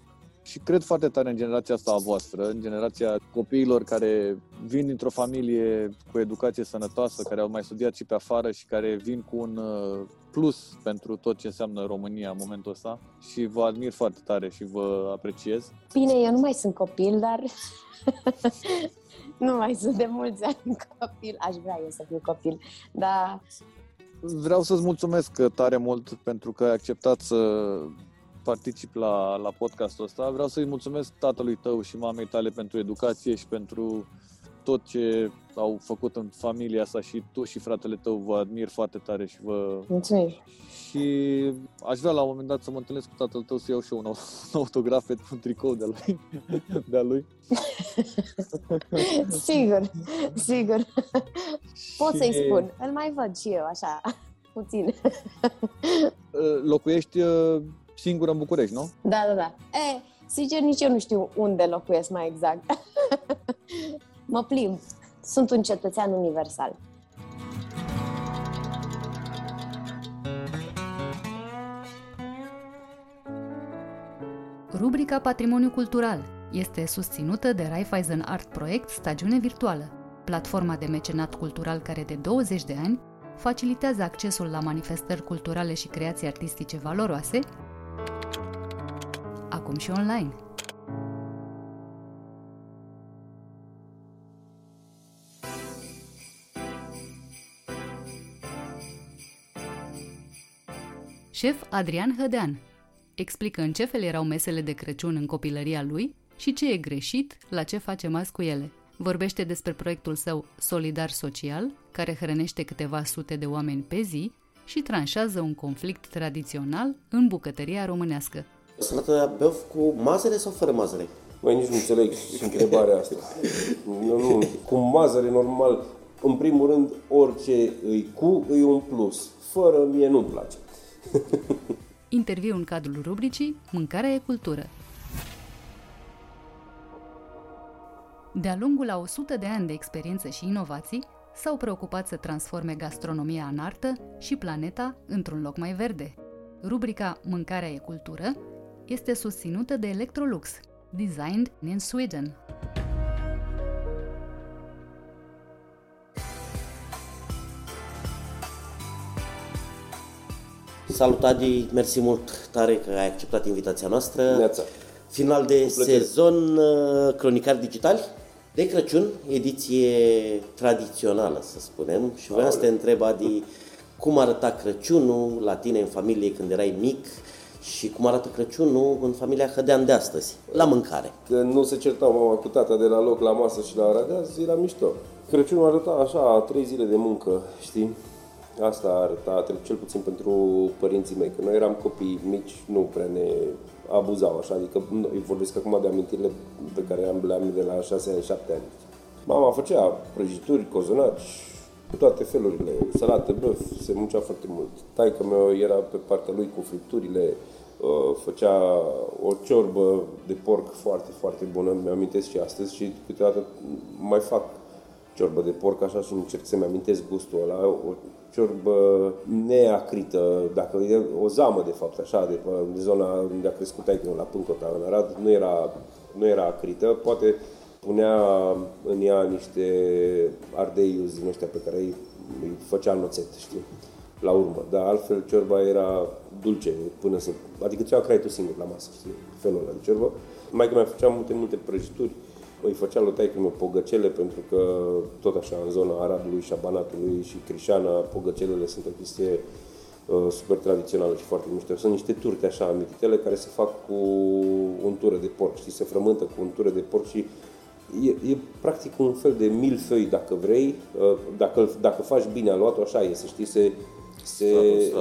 și cred foarte tare în generația asta a voastră, în generația copiilor care vin dintr-o familie cu educație sănătoasă, care au mai studiat și pe afară și care vin cu un uh, plus pentru tot ce înseamnă România în momentul ăsta și vă admir foarte tare și vă apreciez. Bine, eu nu mai sunt copil, dar nu mai sunt de mulți ani copil. Aș vrea eu să fiu copil, dar... Vreau să-ți mulțumesc tare mult pentru că ai acceptat să particip la, la podcastul ăsta. Vreau să-i mulțumesc tatălui tău și mamei tale pentru educație și pentru tot ce au făcut în familia asta și tu și fratele tău vă admir foarte tare și vă... Mulțumim! Și aș vrea la un moment dat să mă întâlnesc cu tatăl tău să iau și eu un, autograf pe un tricou de lui. De lui. sigur, sigur. Pot și... să-i spun. Îl mai văd și eu, așa, puțin. Locuiești uh, singură în București, nu? Da, da, da. E, sincer, nici eu nu știu unde locuiesc mai exact. Mă plimb. Sunt un cetățean universal. Rubrica Patrimoniu Cultural este susținută de Raiffeisen Art Project Stagiune Virtuală, platforma de mecenat cultural care de 20 de ani facilitează accesul la manifestări culturale și creații artistice valoroase, acum și online. Șef Adrian Hădean explică în ce fel erau mesele de Crăciun în copilăria lui și ce e greșit, la ce face mas cu ele. Vorbește despre proiectul său Solidar Social, care hrănește câteva sute de oameni pe zi și tranșează un conflict tradițional în bucătăria românească. Salată băf cu mazăre sau fără mazăre? Mai nici nu înțeleg și întrebarea asta. Nu, nu, cu mazăre normal, în primul rând, orice îi cu, îi un plus. Fără, mie nu-mi place. Interviu în cadrul rubricii Mâncarea e cultură. De-a lungul a 100 de ani de experiență și inovații, s-au preocupat să transforme gastronomia în artă și planeta într-un loc mai verde. Rubrica Mâncarea e cultură este susținută de Electrolux, designed in Sweden. Salut Adi, mersi mult tare că ai acceptat invitația noastră. Neața. Final de sezon, uh, Cronicar Digitali, de Crăciun, ediție tradițională, să spunem. Și vreau să te întreb, Adi, cum arăta Crăciunul la tine în familie când erai mic și cum arată Crăciunul în familia Hădean de astăzi, la mâncare. Că nu se certau mama cu tata de la loc la masă și la radeaz, era mișto. Crăciunul arăta așa, trei zile de muncă, știi? Asta arăta, cel puțin pentru părinții mei, că noi eram copii mici, nu prea ne abuzau așa, adică eu vorbesc acum de amintirile pe care am, le am de la 6 ani, 7 ani. Mama făcea prăjituri, cozonaci, toate felurile, salată, băf, se muncea foarte mult. Taică meu era pe partea lui cu fripturile, uh, făcea o ciorbă de porc foarte, foarte bună, mi-amintesc și astăzi și câteodată mai fac ciorbă de porc așa și încerc să-mi amintesc gustul ăla, o ciorbă neacrită, dacă e o zamă de fapt așa, de, de zona unde a crescut aici, la Pâncota, în Arad, nu era, nu era acrită, poate punea în ea niște ardei din ăștia pe care îi, îi făcea noțet, știi? la urmă. Dar altfel ciorba era dulce până să... Adică ți-o creai tu singur la masă, știi? Felul ăla de ciorbă. Mai că mai făceam multe, multe prăjituri. Îi făcea lui taică pogăcele pentru că tot așa în zona Aradului și a Banatului și Crișana, pogăcelele sunt o chestie uh, super tradițională și foarte mișto. Sunt niște turte așa amititele care se fac cu untură de porc, știi, se frământă cu untură de porc și e, e practic un fel de milfăi dacă vrei, uh, dacă, dacă faci bine aluatul, așa e, să știi, se, se,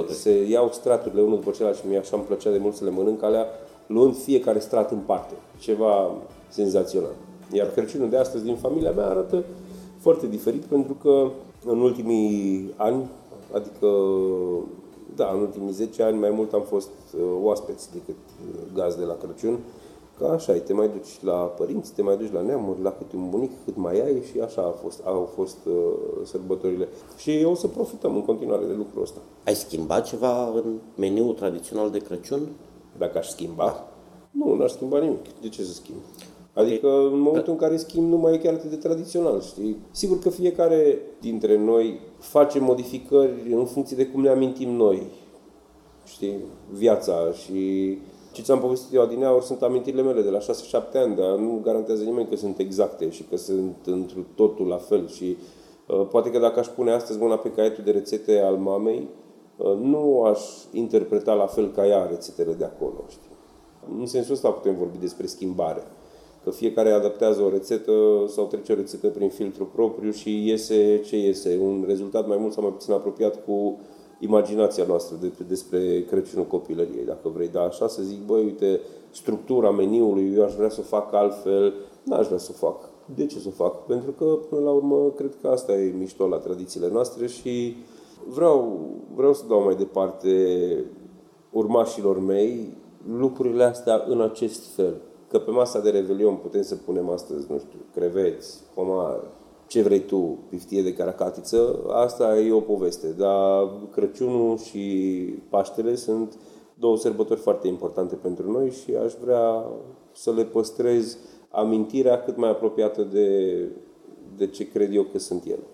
se iau straturile unul după celălalt și mie așa îmi plăcea de mult să le mănânc alea, luând fiecare strat în parte. Ceva senzațional. Iar Crăciunul de astăzi din familia mea arată foarte diferit pentru că în ultimii ani, adică da, în ultimii 10 ani mai mult am fost uh, oaspeți decât uh, gaz de la Crăciun Ca așa, te mai duci la părinți, te mai duci la neamuri, la câte un bunic, cât mai ai și așa au fost, au fost uh, sărbătorile. Și o să profităm în continuare de lucrul ăsta. Ai schimbat ceva în meniul tradițional de Crăciun? Dacă aș schimba? Nu, n-aș schimba nimic. De ce să schimb? Adică în momentul în care schimb nu mai e chiar atât de tradițional, știi? Sigur că fiecare dintre noi face modificări în funcție de cum ne amintim noi, știi, viața și ce ți-am povestit eu adineauri sunt amintirile mele de la 6-7 ani, dar nu garantează nimeni că sunt exacte și că sunt într totul la fel și uh, poate că dacă aș pune astăzi mâna pe caietul de rețete al mamei, uh, nu aș interpreta la fel ca ea rețetele de acolo, știi? În sensul ăsta putem vorbi despre schimbare că fiecare adaptează o rețetă sau trece o rețetă prin filtru propriu și iese ce iese, un rezultat mai mult sau mai puțin apropiat cu imaginația noastră de, despre Crăciunul copilăriei, dacă vrei. Dar așa să zic, băi, uite, structura meniului, eu aș vrea să o fac altfel, n-aș vrea să o fac. De ce să o fac? Pentru că, până la urmă, cred că asta e mișto la tradițiile noastre și vreau, vreau să dau mai departe urmașilor mei lucrurile astea în acest fel că pe masa de revelion putem să punem astăzi, nu știu, creveți, homar, ce vrei tu, piftie de caracatiță, asta e o poveste. Dar Crăciunul și Paștele sunt două sărbători foarte importante pentru noi și aș vrea să le păstrez amintirea cât mai apropiată de, de ce cred eu că sunt ele,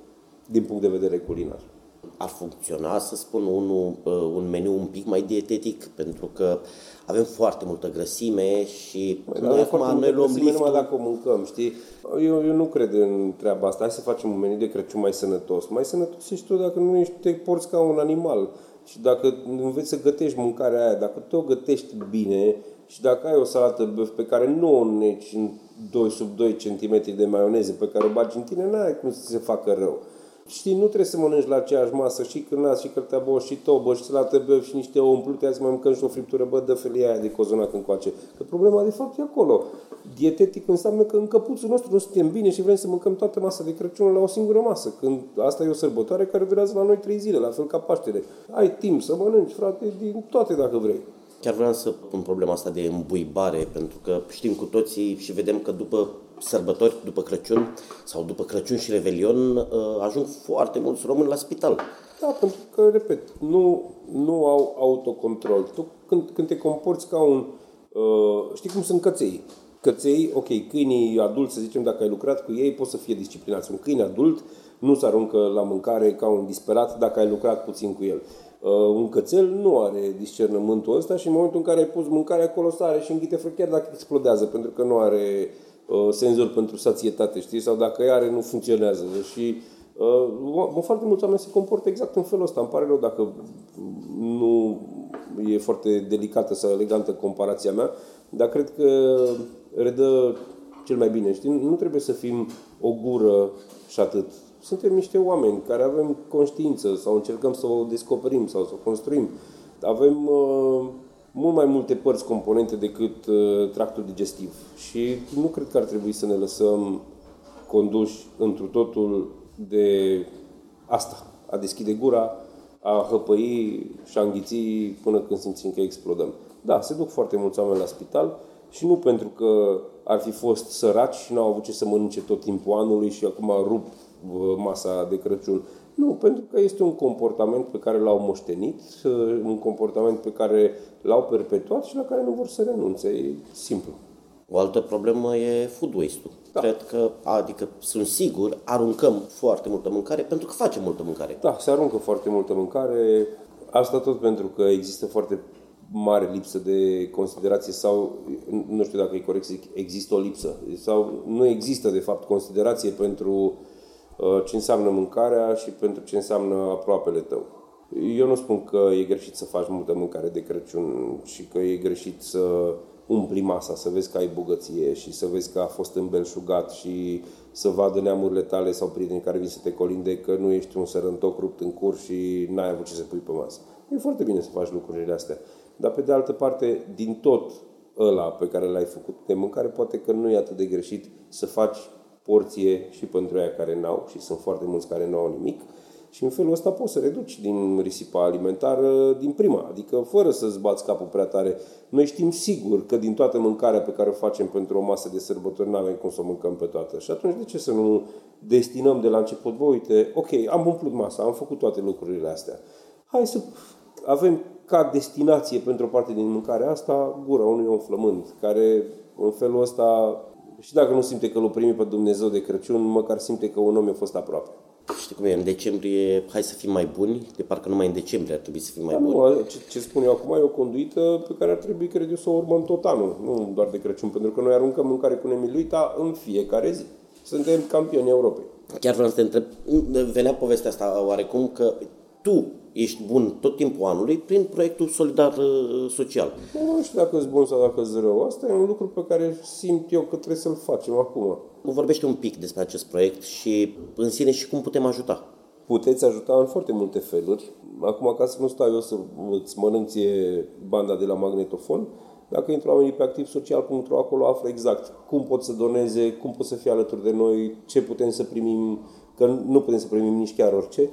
din punct de vedere culinar ar funcționa, să spun, un, uh, un meniu un pic mai dietetic, pentru că avem foarte multă grăsime și Băi, noi acum noi luăm liftul... numai dacă o mâncăm, știi? Eu, eu nu cred în treaba asta. Hai să facem un meniu de Crăciun mai sănătos. Mai sănătos ești tu dacă nu ești, te porți ca un animal. Și dacă înveți să gătești mâncarea aia, dacă tu o gătești bine și dacă ai o salată băf pe care nu o neci în 2 sub 2 cm de maioneză pe care o bagi în tine, n-ai cum să se facă rău. Știi, nu trebuie să mănânci la aceeași masă și cârnați și cărteabă și tobă și salată băf și niște ou umplute, azi mai mâncăm și o friptură, bă, dă felia aia de cozonac încoace. Că problema de fapt e acolo. Dietetic înseamnă că în căpuțul nostru nu suntem bine și vrem să mâncăm toată masa de Crăciun la o singură masă. Când asta e o sărbătoare care durează la noi trei zile, la fel ca Paștele. Ai timp să mănânci, frate, din toate dacă vrei. Chiar vreau să pun problema asta de îmbuibare, pentru că știm cu toții și vedem că după sărbători, după Crăciun sau după Crăciun și Revelion, uh, ajung foarte mulți români la spital. Da, pentru că, repet, nu, nu au autocontrol. Tu când, când te comporți ca un... Uh, știi cum sunt căței? Căței, ok, câinii adulți, să zicem, dacă ai lucrat cu ei, poți să fie disciplinați. Un câine adult nu se aruncă la mâncare ca un disperat dacă ai lucrat puțin cu el. Uh, un cățel nu are discernământul ăsta și în momentul în care ai pus mâncarea acolo sare și înghite chiar dacă explodează, pentru că nu are uh, senzor pentru sațietate, știi? Sau dacă are, nu funcționează. Și uh, foarte mulți oameni se comportă exact în felul ăsta. Îmi pare rău dacă nu e foarte delicată sau elegantă comparația mea, dar cred că redă cel mai bine. Știi? Nu trebuie să fim o gură și atât suntem niște oameni care avem conștiință sau încercăm să o descoperim sau să o construim. Avem uh, mult mai multe părți componente decât uh, tractul digestiv și nu cred că ar trebui să ne lăsăm conduși întru totul de asta, a deschide gura, a hăpăi și a înghiți până când simțim că explodăm. Da, se duc foarte mulți oameni la spital și nu pentru că ar fi fost săraci și n-au avut ce să mănânce tot timpul anului și acum rup masa de Crăciun. Nu, pentru că este un comportament pe care l-au moștenit, un comportament pe care l-au perpetuat și la care nu vor să renunțe. E simplu. O altă problemă e food waste-ul. Da. Cred că, adică sunt sigur, aruncăm foarte multă mâncare pentru că facem multă mâncare. Da, se aruncă foarte multă mâncare. Asta tot pentru că există foarte mare lipsă de considerație sau, nu știu dacă e corect să zic, există o lipsă sau nu există de fapt considerație pentru uh, ce înseamnă mâncarea și pentru ce înseamnă aproapele tău. Eu nu spun că e greșit să faci multă mâncare de Crăciun și că e greșit să umpli masa, să vezi că ai bogăție și să vezi că a fost îmbelșugat și să vadă neamurile tale sau prietenii care vin să te colinde că nu ești un sărăntoc rupt în curs și n-ai avut ce să pui pe masă. E foarte bine să faci lucrurile astea. Dar pe de altă parte, din tot ăla pe care l-ai făcut de mâncare, poate că nu e atât de greșit să faci porție și pentru aia care n-au și sunt foarte mulți care nu au nimic și în felul ăsta poți să reduci din risipa alimentară din prima, adică fără să-ți bați capul prea tare. Noi știm sigur că din toată mâncarea pe care o facem pentru o masă de sărbători nu avem cum să o mâncăm pe toată. Și atunci de ce să nu destinăm de la început, bă, uite, ok, am umplut masa, am făcut toate lucrurile astea. Hai să avem ca destinație pentru o parte din mâncarea asta gura unui om flămând, care în felul ăsta, și dacă nu simte că l-o primi pe Dumnezeu de Crăciun, măcar simte că un om a fost aproape. Știi cum e, în decembrie hai să fim mai buni, de parcă numai în decembrie ar trebui să fim mai da, buni. Nu, ce, ce spun eu acum e o conduită pe care ar trebui, cred eu, să o urmăm tot anul, nu doar de Crăciun, pentru că noi aruncăm mâncare cu nemiluita în fiecare zi. Suntem campioni Europei. Chiar vreau să te întreb, venea povestea asta oarecum că tu ești bun tot timpul anului prin proiectul solidar uh, social. Nu știu dacă ești bun sau dacă ești rău. Asta e un lucru pe care simt eu că trebuie să-l facem acum. Vorbește un pic despre acest proiect și în sine și cum putem ajuta. Puteți ajuta în foarte multe feluri. Acum, ca să nu stau eu să îți mănânție banda de la magnetofon, dacă intru oamenii pe activsocial.ro, acolo află exact cum pot să doneze, cum pot să fie alături de noi, ce putem să primim, că nu putem să primim nici chiar orice,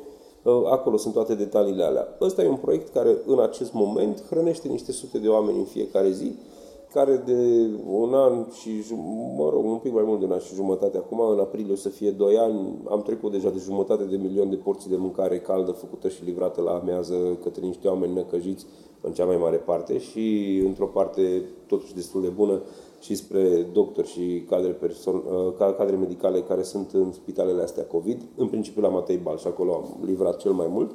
Acolo sunt toate detaliile alea. Ăsta e un proiect care în acest moment hrănește niște sute de oameni în fiecare zi, care de un an și, mă rog, un pic mai mult de un an și jumătate acum, în aprilie o să fie doi ani, am trecut deja de jumătate de milion de porții de mâncare caldă făcută și livrată la amează către niște oameni năcăjiți în cea mai mare parte și într-o parte totuși destul de bună și spre doctori și cadre, person, uh, cadre medicale care sunt în spitalele astea COVID, în principiu la Matei Balș și acolo am livrat cel mai mult,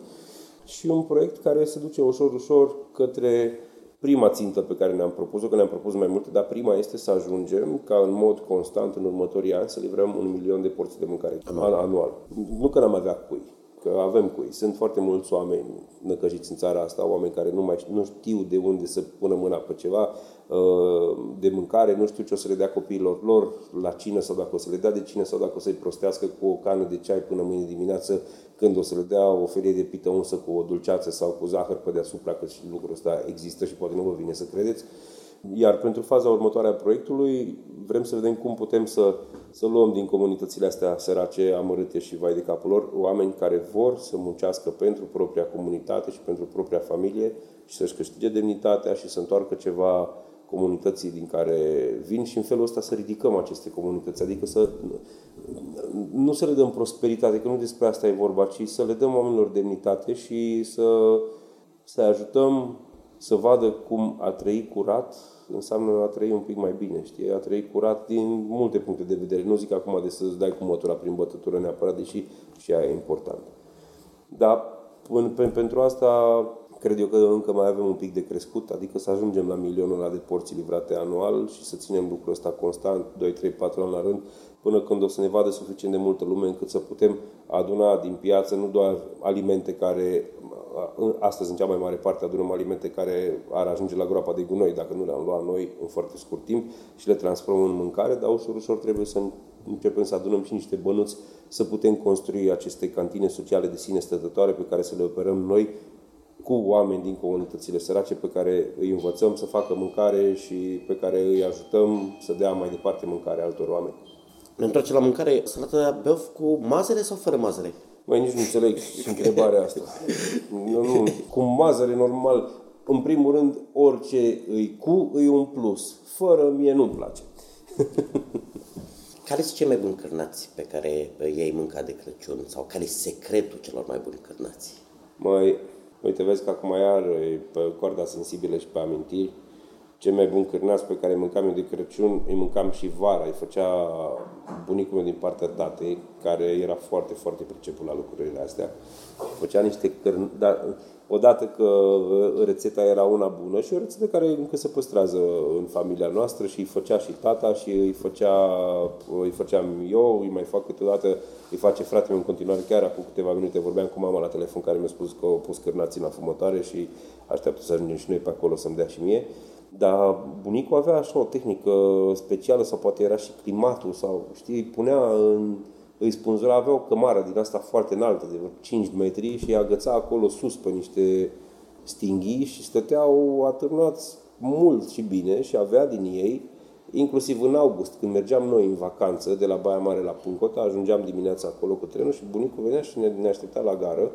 și un proiect care se duce ușor, ușor către prima țintă pe care ne-am propus-o, că ne-am propus mai multe, dar prima este să ajungem ca în mod constant în următorii ani să livrăm un milion de porții de mâncare anual. anual. Nu că n-am avea cui, că avem cui. Sunt foarte mulți oameni năcăjiți în țara asta, oameni care nu, mai, nu știu de unde să pună mâna pe ceva uh, de mâncare, nu știu ce o să le dea copiilor lor la cină sau dacă o să le dea de cină sau dacă o să-i prostească cu o cană de ceai până mâine dimineață, când o să le dea o felie de pită unsă cu o dulceață sau cu zahăr pe deasupra, că și lucrul ăsta există și poate nu vă vine să credeți. Iar pentru faza următoare a proiectului vrem să vedem cum putem să, să luăm din comunitățile astea sărace, amărâte și vai de capul lor, oameni care vor să muncească pentru propria comunitate și pentru propria familie și să-și câștige demnitatea și să întoarcă ceva comunității din care vin și în felul ăsta să ridicăm aceste comunități, adică să nu să le dăm prosperitate, că nu despre asta e vorba, ci să le dăm oamenilor demnitate și să, să ajutăm să vadă cum a trăi curat înseamnă a trăi un pic mai bine, știi? A trăi curat din multe puncte de vedere. Nu zic acum de să-ți dai cu mătura prin bătătură neapărat, deși și aia e important. Dar pentru asta cred eu că încă mai avem un pic de crescut, adică să ajungem la milionul ăla de porții livrate anual și să ținem lucrul ăsta constant, 2, 3, 4 ani la rând, până când o să ne vadă suficient de multă lume încât să putem aduna din piață nu doar alimente care astăzi în cea mai mare parte adunăm alimente care ar ajunge la groapa de gunoi dacă nu le-am luat noi în foarte scurt timp și le transformăm în mâncare, dar ușor, ușor trebuie să începem să adunăm și niște bănuți să putem construi aceste cantine sociale de sine stătătoare pe care să le operăm noi cu oameni din comunitățile sărace pe care îi învățăm să facă mâncare și pe care îi ajutăm să dea mai departe mâncare altor oameni. Ne întoarcem la mâncare, salată de beof cu mazăre sau fără mazăre? Mai nici nu înțeleg întrebarea asta. Nu, nu, cu mazăre normal, în primul rând, orice îi cu, îi un plus. Fără, mie nu-mi place. care sunt cei mai buni cârnați pe care ei mâncat de Crăciun? Sau care e secretul celor mai buni cârnați? Mai, uite, vezi că acum iar pe corda sensibilă și pe amintiri, cei mai buni cârnați pe care îi mâncam eu de Crăciun, îi mâncam și vara. Îi făcea bunicul meu din partea tatei, care era foarte, foarte priceput la lucrurile astea. Făcea niște cârn... Da, odată că uh, rețeta era una bună și o rețetă care încă se păstrează în familia noastră și îi făcea și tata și îi, făcea, îi făceam eu, îi mai fac câteodată, îi face fratele meu în continuare. Chiar acum câteva minute vorbeam cu mama la telefon care mi-a spus că au pus cârnații în afumătoare și așteaptă să ajungem și noi pe acolo să-mi dea și mie. Dar bunicul avea așa o tehnică specială sau poate era și climatul sau știi, punea în, îi spânzura, avea o cămară din asta foarte înaltă, de 5 metri și îi agăța acolo sus pe niște stinghii și stăteau atârnați mult și bine și avea din ei, inclusiv în august, când mergeam noi în vacanță de la Baia Mare la Puncota, ajungeam dimineața acolo cu trenul și bunicul venea și ne, ne aștepta la gară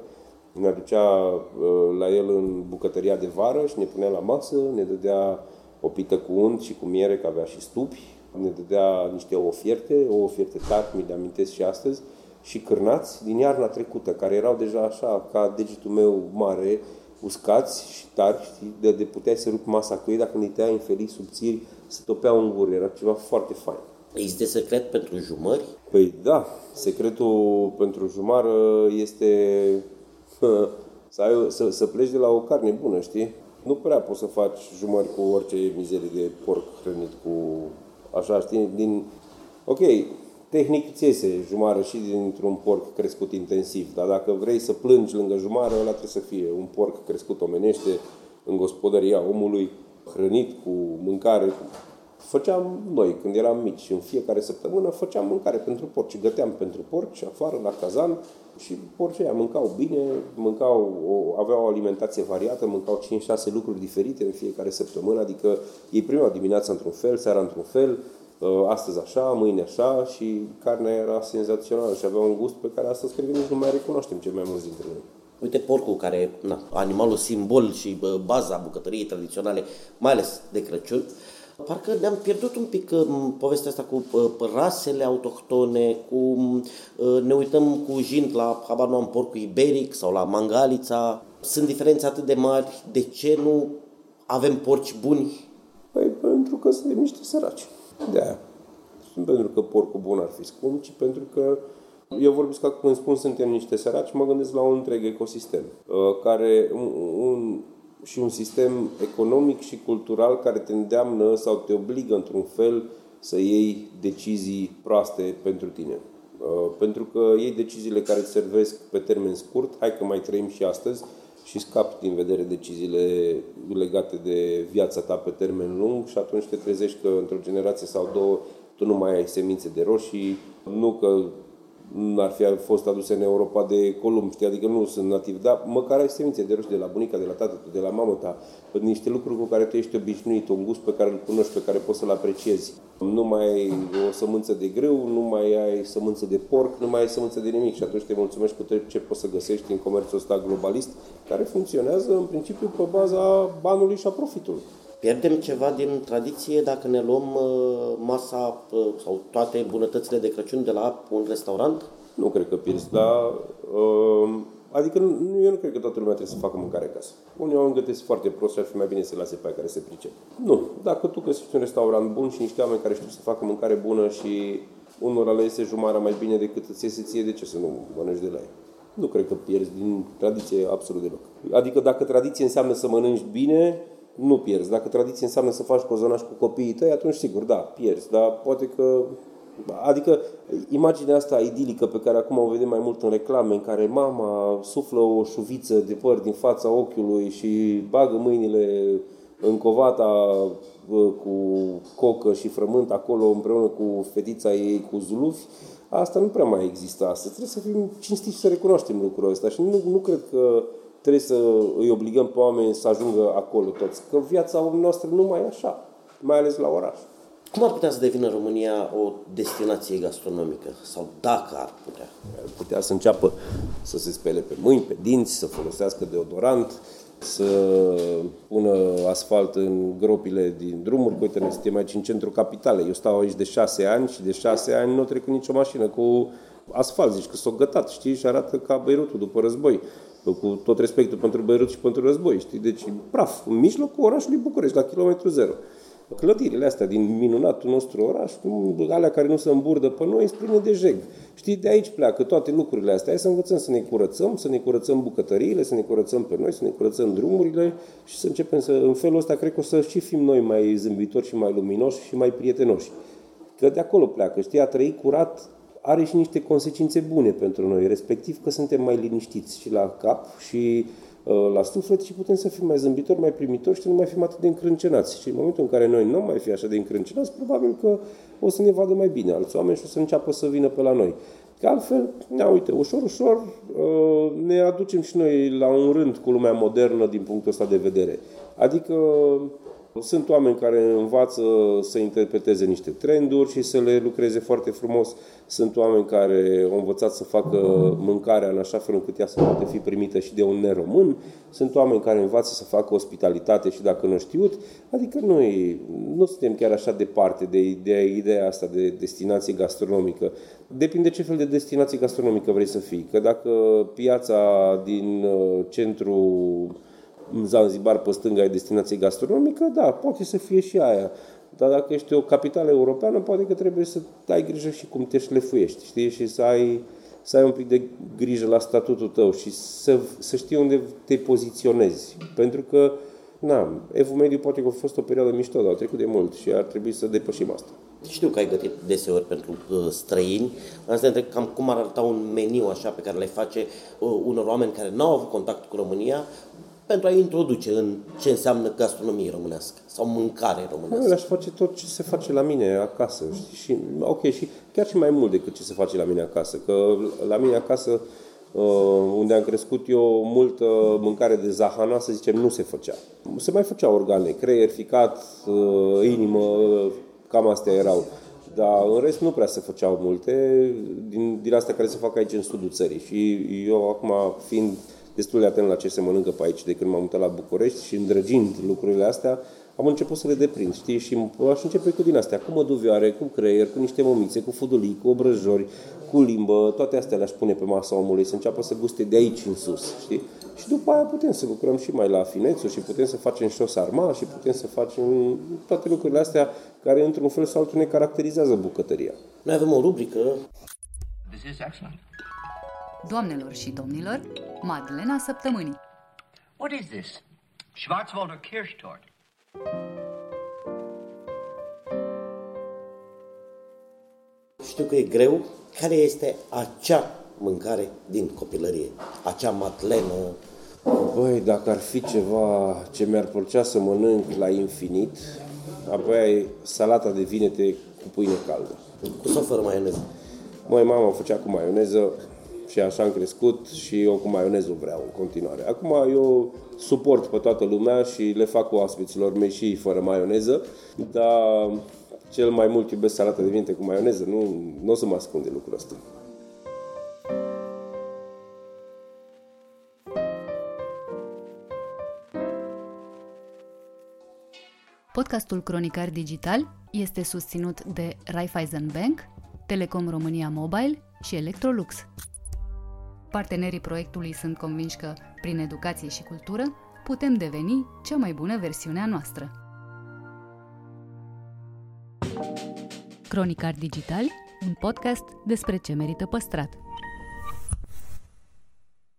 ne aducea uh, la el în bucătăria de vară și ne punea la masă, ne dădea o pită cu unt și cu miere, că avea și stupi, ne dădea niște ofierte, o ofierte tari, mi le amintesc și astăzi, și cârnați din iarna trecută, care erau deja așa, ca degetul meu mare, uscați și tari, știi, de, de puteai să rupi masa cu ei, dacă ne tăiai în felii subțiri, se topeau în gură, era ceva foarte fain. Există secret pentru jumări? Păi da, secretul pentru jumară este să, ai, să, să pleci de la o carne bună, știi? Nu prea poți să faci jumări cu orice mizerie de porc hrănit cu așa, știi? Din, ok, tehnic ți iese jumară și dintr-un porc crescut intensiv, dar dacă vrei să plângi lângă jumară, ăla trebuie să fie un porc crescut omenește în gospodăria omului, hrănit cu mâncare, cu făceam noi, când eram mici, în fiecare săptămână făceam mâncare pentru porci, găteam pentru porci afară la cazan și porcii aia mâncau bine, mâncau, o, aveau o alimentație variată, mâncau 5-6 lucruri diferite în fiecare săptămână, adică ei prima dimineața într-un fel, seara într-un fel, ă, astăzi așa, mâine așa și carnea era senzațională și avea un gust pe care astăzi cred că nici nu mai recunoaștem cel mai mulți dintre noi. Uite, porcul, care, na, animalul simbol și baza bucătăriei tradiționale, mai ales de Crăciun, Parcă ne-am pierdut un pic uh, povestea asta cu uh, rasele autohtone, cu uh, ne uităm cu jint la, habar nu am, porcul iberic sau la mangalița. Sunt diferențe atât de mari. De ce nu avem porci buni? Păi pentru că suntem niște săraci. De aia. Sunt pentru că porcul bun ar fi scump, ci pentru că eu vorbesc că când spun suntem niște săraci, mă gândesc la un întreg ecosistem, care un, un și un sistem economic și cultural care te îndeamnă sau te obligă într-un fel să iei decizii proaste pentru tine. Uh, pentru că iei deciziile care îți servesc pe termen scurt, hai că mai trăim și astăzi, și scapi din vedere deciziile legate de viața ta pe termen lung și atunci te trezești că într-o generație sau două tu nu mai ai semințe de roșii, nu că ar fi fost aduse în Europa de Columb, știi? adică nu sunt nativ, dar măcar ai semințe de roșii de la bunica, de la tată, de la mamă ta, niște lucruri cu care tu ești obișnuit, un gust pe care îl cunoști, pe care poți să-l apreciezi. Nu mai ai o sămânță de grâu, nu mai ai sămânță de porc, nu mai ai sămânță de nimic și atunci te mulțumești cu tot ce poți să găsești în comerțul ăsta globalist, care funcționează în principiu pe baza banului și a profitului. Pierdem ceva din tradiție dacă ne luăm uh, masa uh, sau toate bunătățile de Crăciun de la un restaurant? Nu cred că pierzi, dar... Uh, adică nu, eu nu cred că toată lumea trebuie să facă mâncare acasă. Unii oameni gătesc foarte prost și ar fi mai bine să lase pe aia care se pricep. Nu. Dacă tu găsești un restaurant bun și niște oameni care știu să facă mâncare bună și unora le iese jumara mai bine decât îți iese ție, de ce să nu mănânci de la ei? Nu cred că pierzi din tradiție absolut deloc. Adică dacă tradiție înseamnă să mănânci bine, nu pierzi. Dacă tradiție înseamnă să faci cozonaș cu copiii tăi, atunci sigur, da, pierzi. Dar poate că Adică imaginea asta idilică pe care acum o vedem mai mult în reclame, în care mama suflă o șuviță de păr din fața ochiului și bagă mâinile în covata cu cocă și frământ acolo împreună cu fetița ei cu zulufi, asta nu prea mai există astăzi. Trebuie să fim cinstiți și să recunoaștem lucrul ăsta și nu, nu cred că trebuie să îi obligăm pe oameni să ajungă acolo toți. Că viața noastră nu mai e așa, mai ales la oraș. Cum ar putea să devină România o destinație gastronomică? Sau dacă ar putea? Ar putea să înceapă să se spele pe mâini, pe dinți, să folosească deodorant, să pună asfalt în gropile din drumuri. Uite, noi suntem aici în centrul capitalei. Eu stau aici de șase ani și de șase ani nu trec nicio mașină cu asfalt. Zici că s-o gătat, știi? Și arată ca Beirutul după război cu tot respectul pentru Beirut și pentru război, știi? Deci praf, în mijlocul orașului București, la kilometru zero. Clădirile astea din minunatul nostru oraș, alea care nu se îmburdă pe noi, sunt pline de jeg. Știi, de aici pleacă toate lucrurile astea. Hai să învățăm să ne curățăm, să ne curățăm bucătăriile, să ne curățăm pe noi, să ne curățăm drumurile și să începem să, în felul ăsta, cred că o să și fim noi mai zâmbitori și mai luminoși și mai prietenoși. Că de acolo pleacă, știi, a trăi curat are și niște consecințe bune pentru noi, respectiv că suntem mai liniștiți și la cap și uh, la suflet și putem să fim mai zâmbitori, mai primitori și să nu mai fim atât de încrâncenați. Și în momentul în care noi nu mai fi așa de încrâncenați, probabil că o să ne vadă mai bine alți oameni și o să înceapă să vină pe la noi. Că altfel, na, uite, ușor, ușor uh, ne aducem și noi la un rând cu lumea modernă din punctul ăsta de vedere. Adică sunt oameni care învață să interpreteze niște trenduri și să le lucreze foarte frumos. Sunt oameni care au învățat să facă mâncarea în așa fel încât ea să poate fi primită și de un neromân. Sunt oameni care învață să facă ospitalitate și dacă nu știut. Adică noi nu suntem chiar așa departe de ideea, ideea asta de destinație gastronomică. Depinde ce fel de destinație gastronomică vrei să fii. Că dacă piața din uh, centrul Zanzibar pe stânga e destinație gastronomică, da, poate să fie și aia. Dar dacă ești o capitală europeană, poate că trebuie să ai grijă și cum te șlefuiești, știi? Și să ai, să ai un pic de grijă la statutul tău și să, să știi unde te poziționezi. Pentru că, na, Evul Mediu poate că a fost o perioadă mișto, dar a trecut de mult și ar trebui să depășim asta. Știu că ai gătit deseori pentru uh, străini. Asta întreb cam cum ar arăta un meniu așa pe care le face uh, unor oameni care nu au avut contact cu România, pentru a introduce în ce înseamnă gastronomie românească sau mâncare românească. Eu aș face tot ce se face la mine acasă. Știi? Și, ok, și chiar și mai mult decât ce se face la mine acasă. Că la mine acasă, uh, unde am crescut eu, multă mâncare de zahana, să zicem, nu se făcea. Se mai făceau organe, creier, ficat, uh, inimă, cam astea erau. Dar în rest nu prea se făceau multe din, din astea care se fac aici în sudul țării. Și eu acum, fiind destul de atent la ce se mănâncă pe aici de când m-am mutat la București și îndrăgind lucrurile astea, am început să le deprind, știi? Și aș începe cu din astea, cu măduvioare, cu creier, cu niște momițe, cu fudulii, cu obrăjori, cu limbă, toate astea le-aș pune pe masa omului, să înceapă să guste de aici în sus, știi? Și după aia putem să lucrăm și mai la finețul și putem să facem și o sarma și putem să facem toate lucrurile astea care într-un fel sau altul ne caracterizează bucătăria. Noi avem o rubrică This is excellent. Doamnelor și domnilor, Madlena Săptămânii. What is this? Schwarzwälder Kirschtort. Știu că e greu. Care este acea mâncare din copilărie? Acea matlenă? Băi, dacă ar fi ceva ce mi-ar plăcea să mănânc la infinit, apoi salata de vinete cu pâine caldă. Cu sau fără maioneză? Măi, mama făcea cu maioneză, și așa am crescut și eu cu maionezul vreau în continuare. Acum eu suport pe toată lumea și le fac cu oaspeților mei și fără maioneză, dar cel mai mult iubesc salata de vinte cu maioneză, nu, nu o să mă ascund de lucrul ăsta. Podcastul Cronicar Digital este susținut de Raiffeisen Bank, Telecom România Mobile și Electrolux. Partenerii proiectului sunt convinși că, prin educație și cultură, putem deveni cea mai bună versiune a noastră. Cronicar Digital, un podcast despre ce merită păstrat.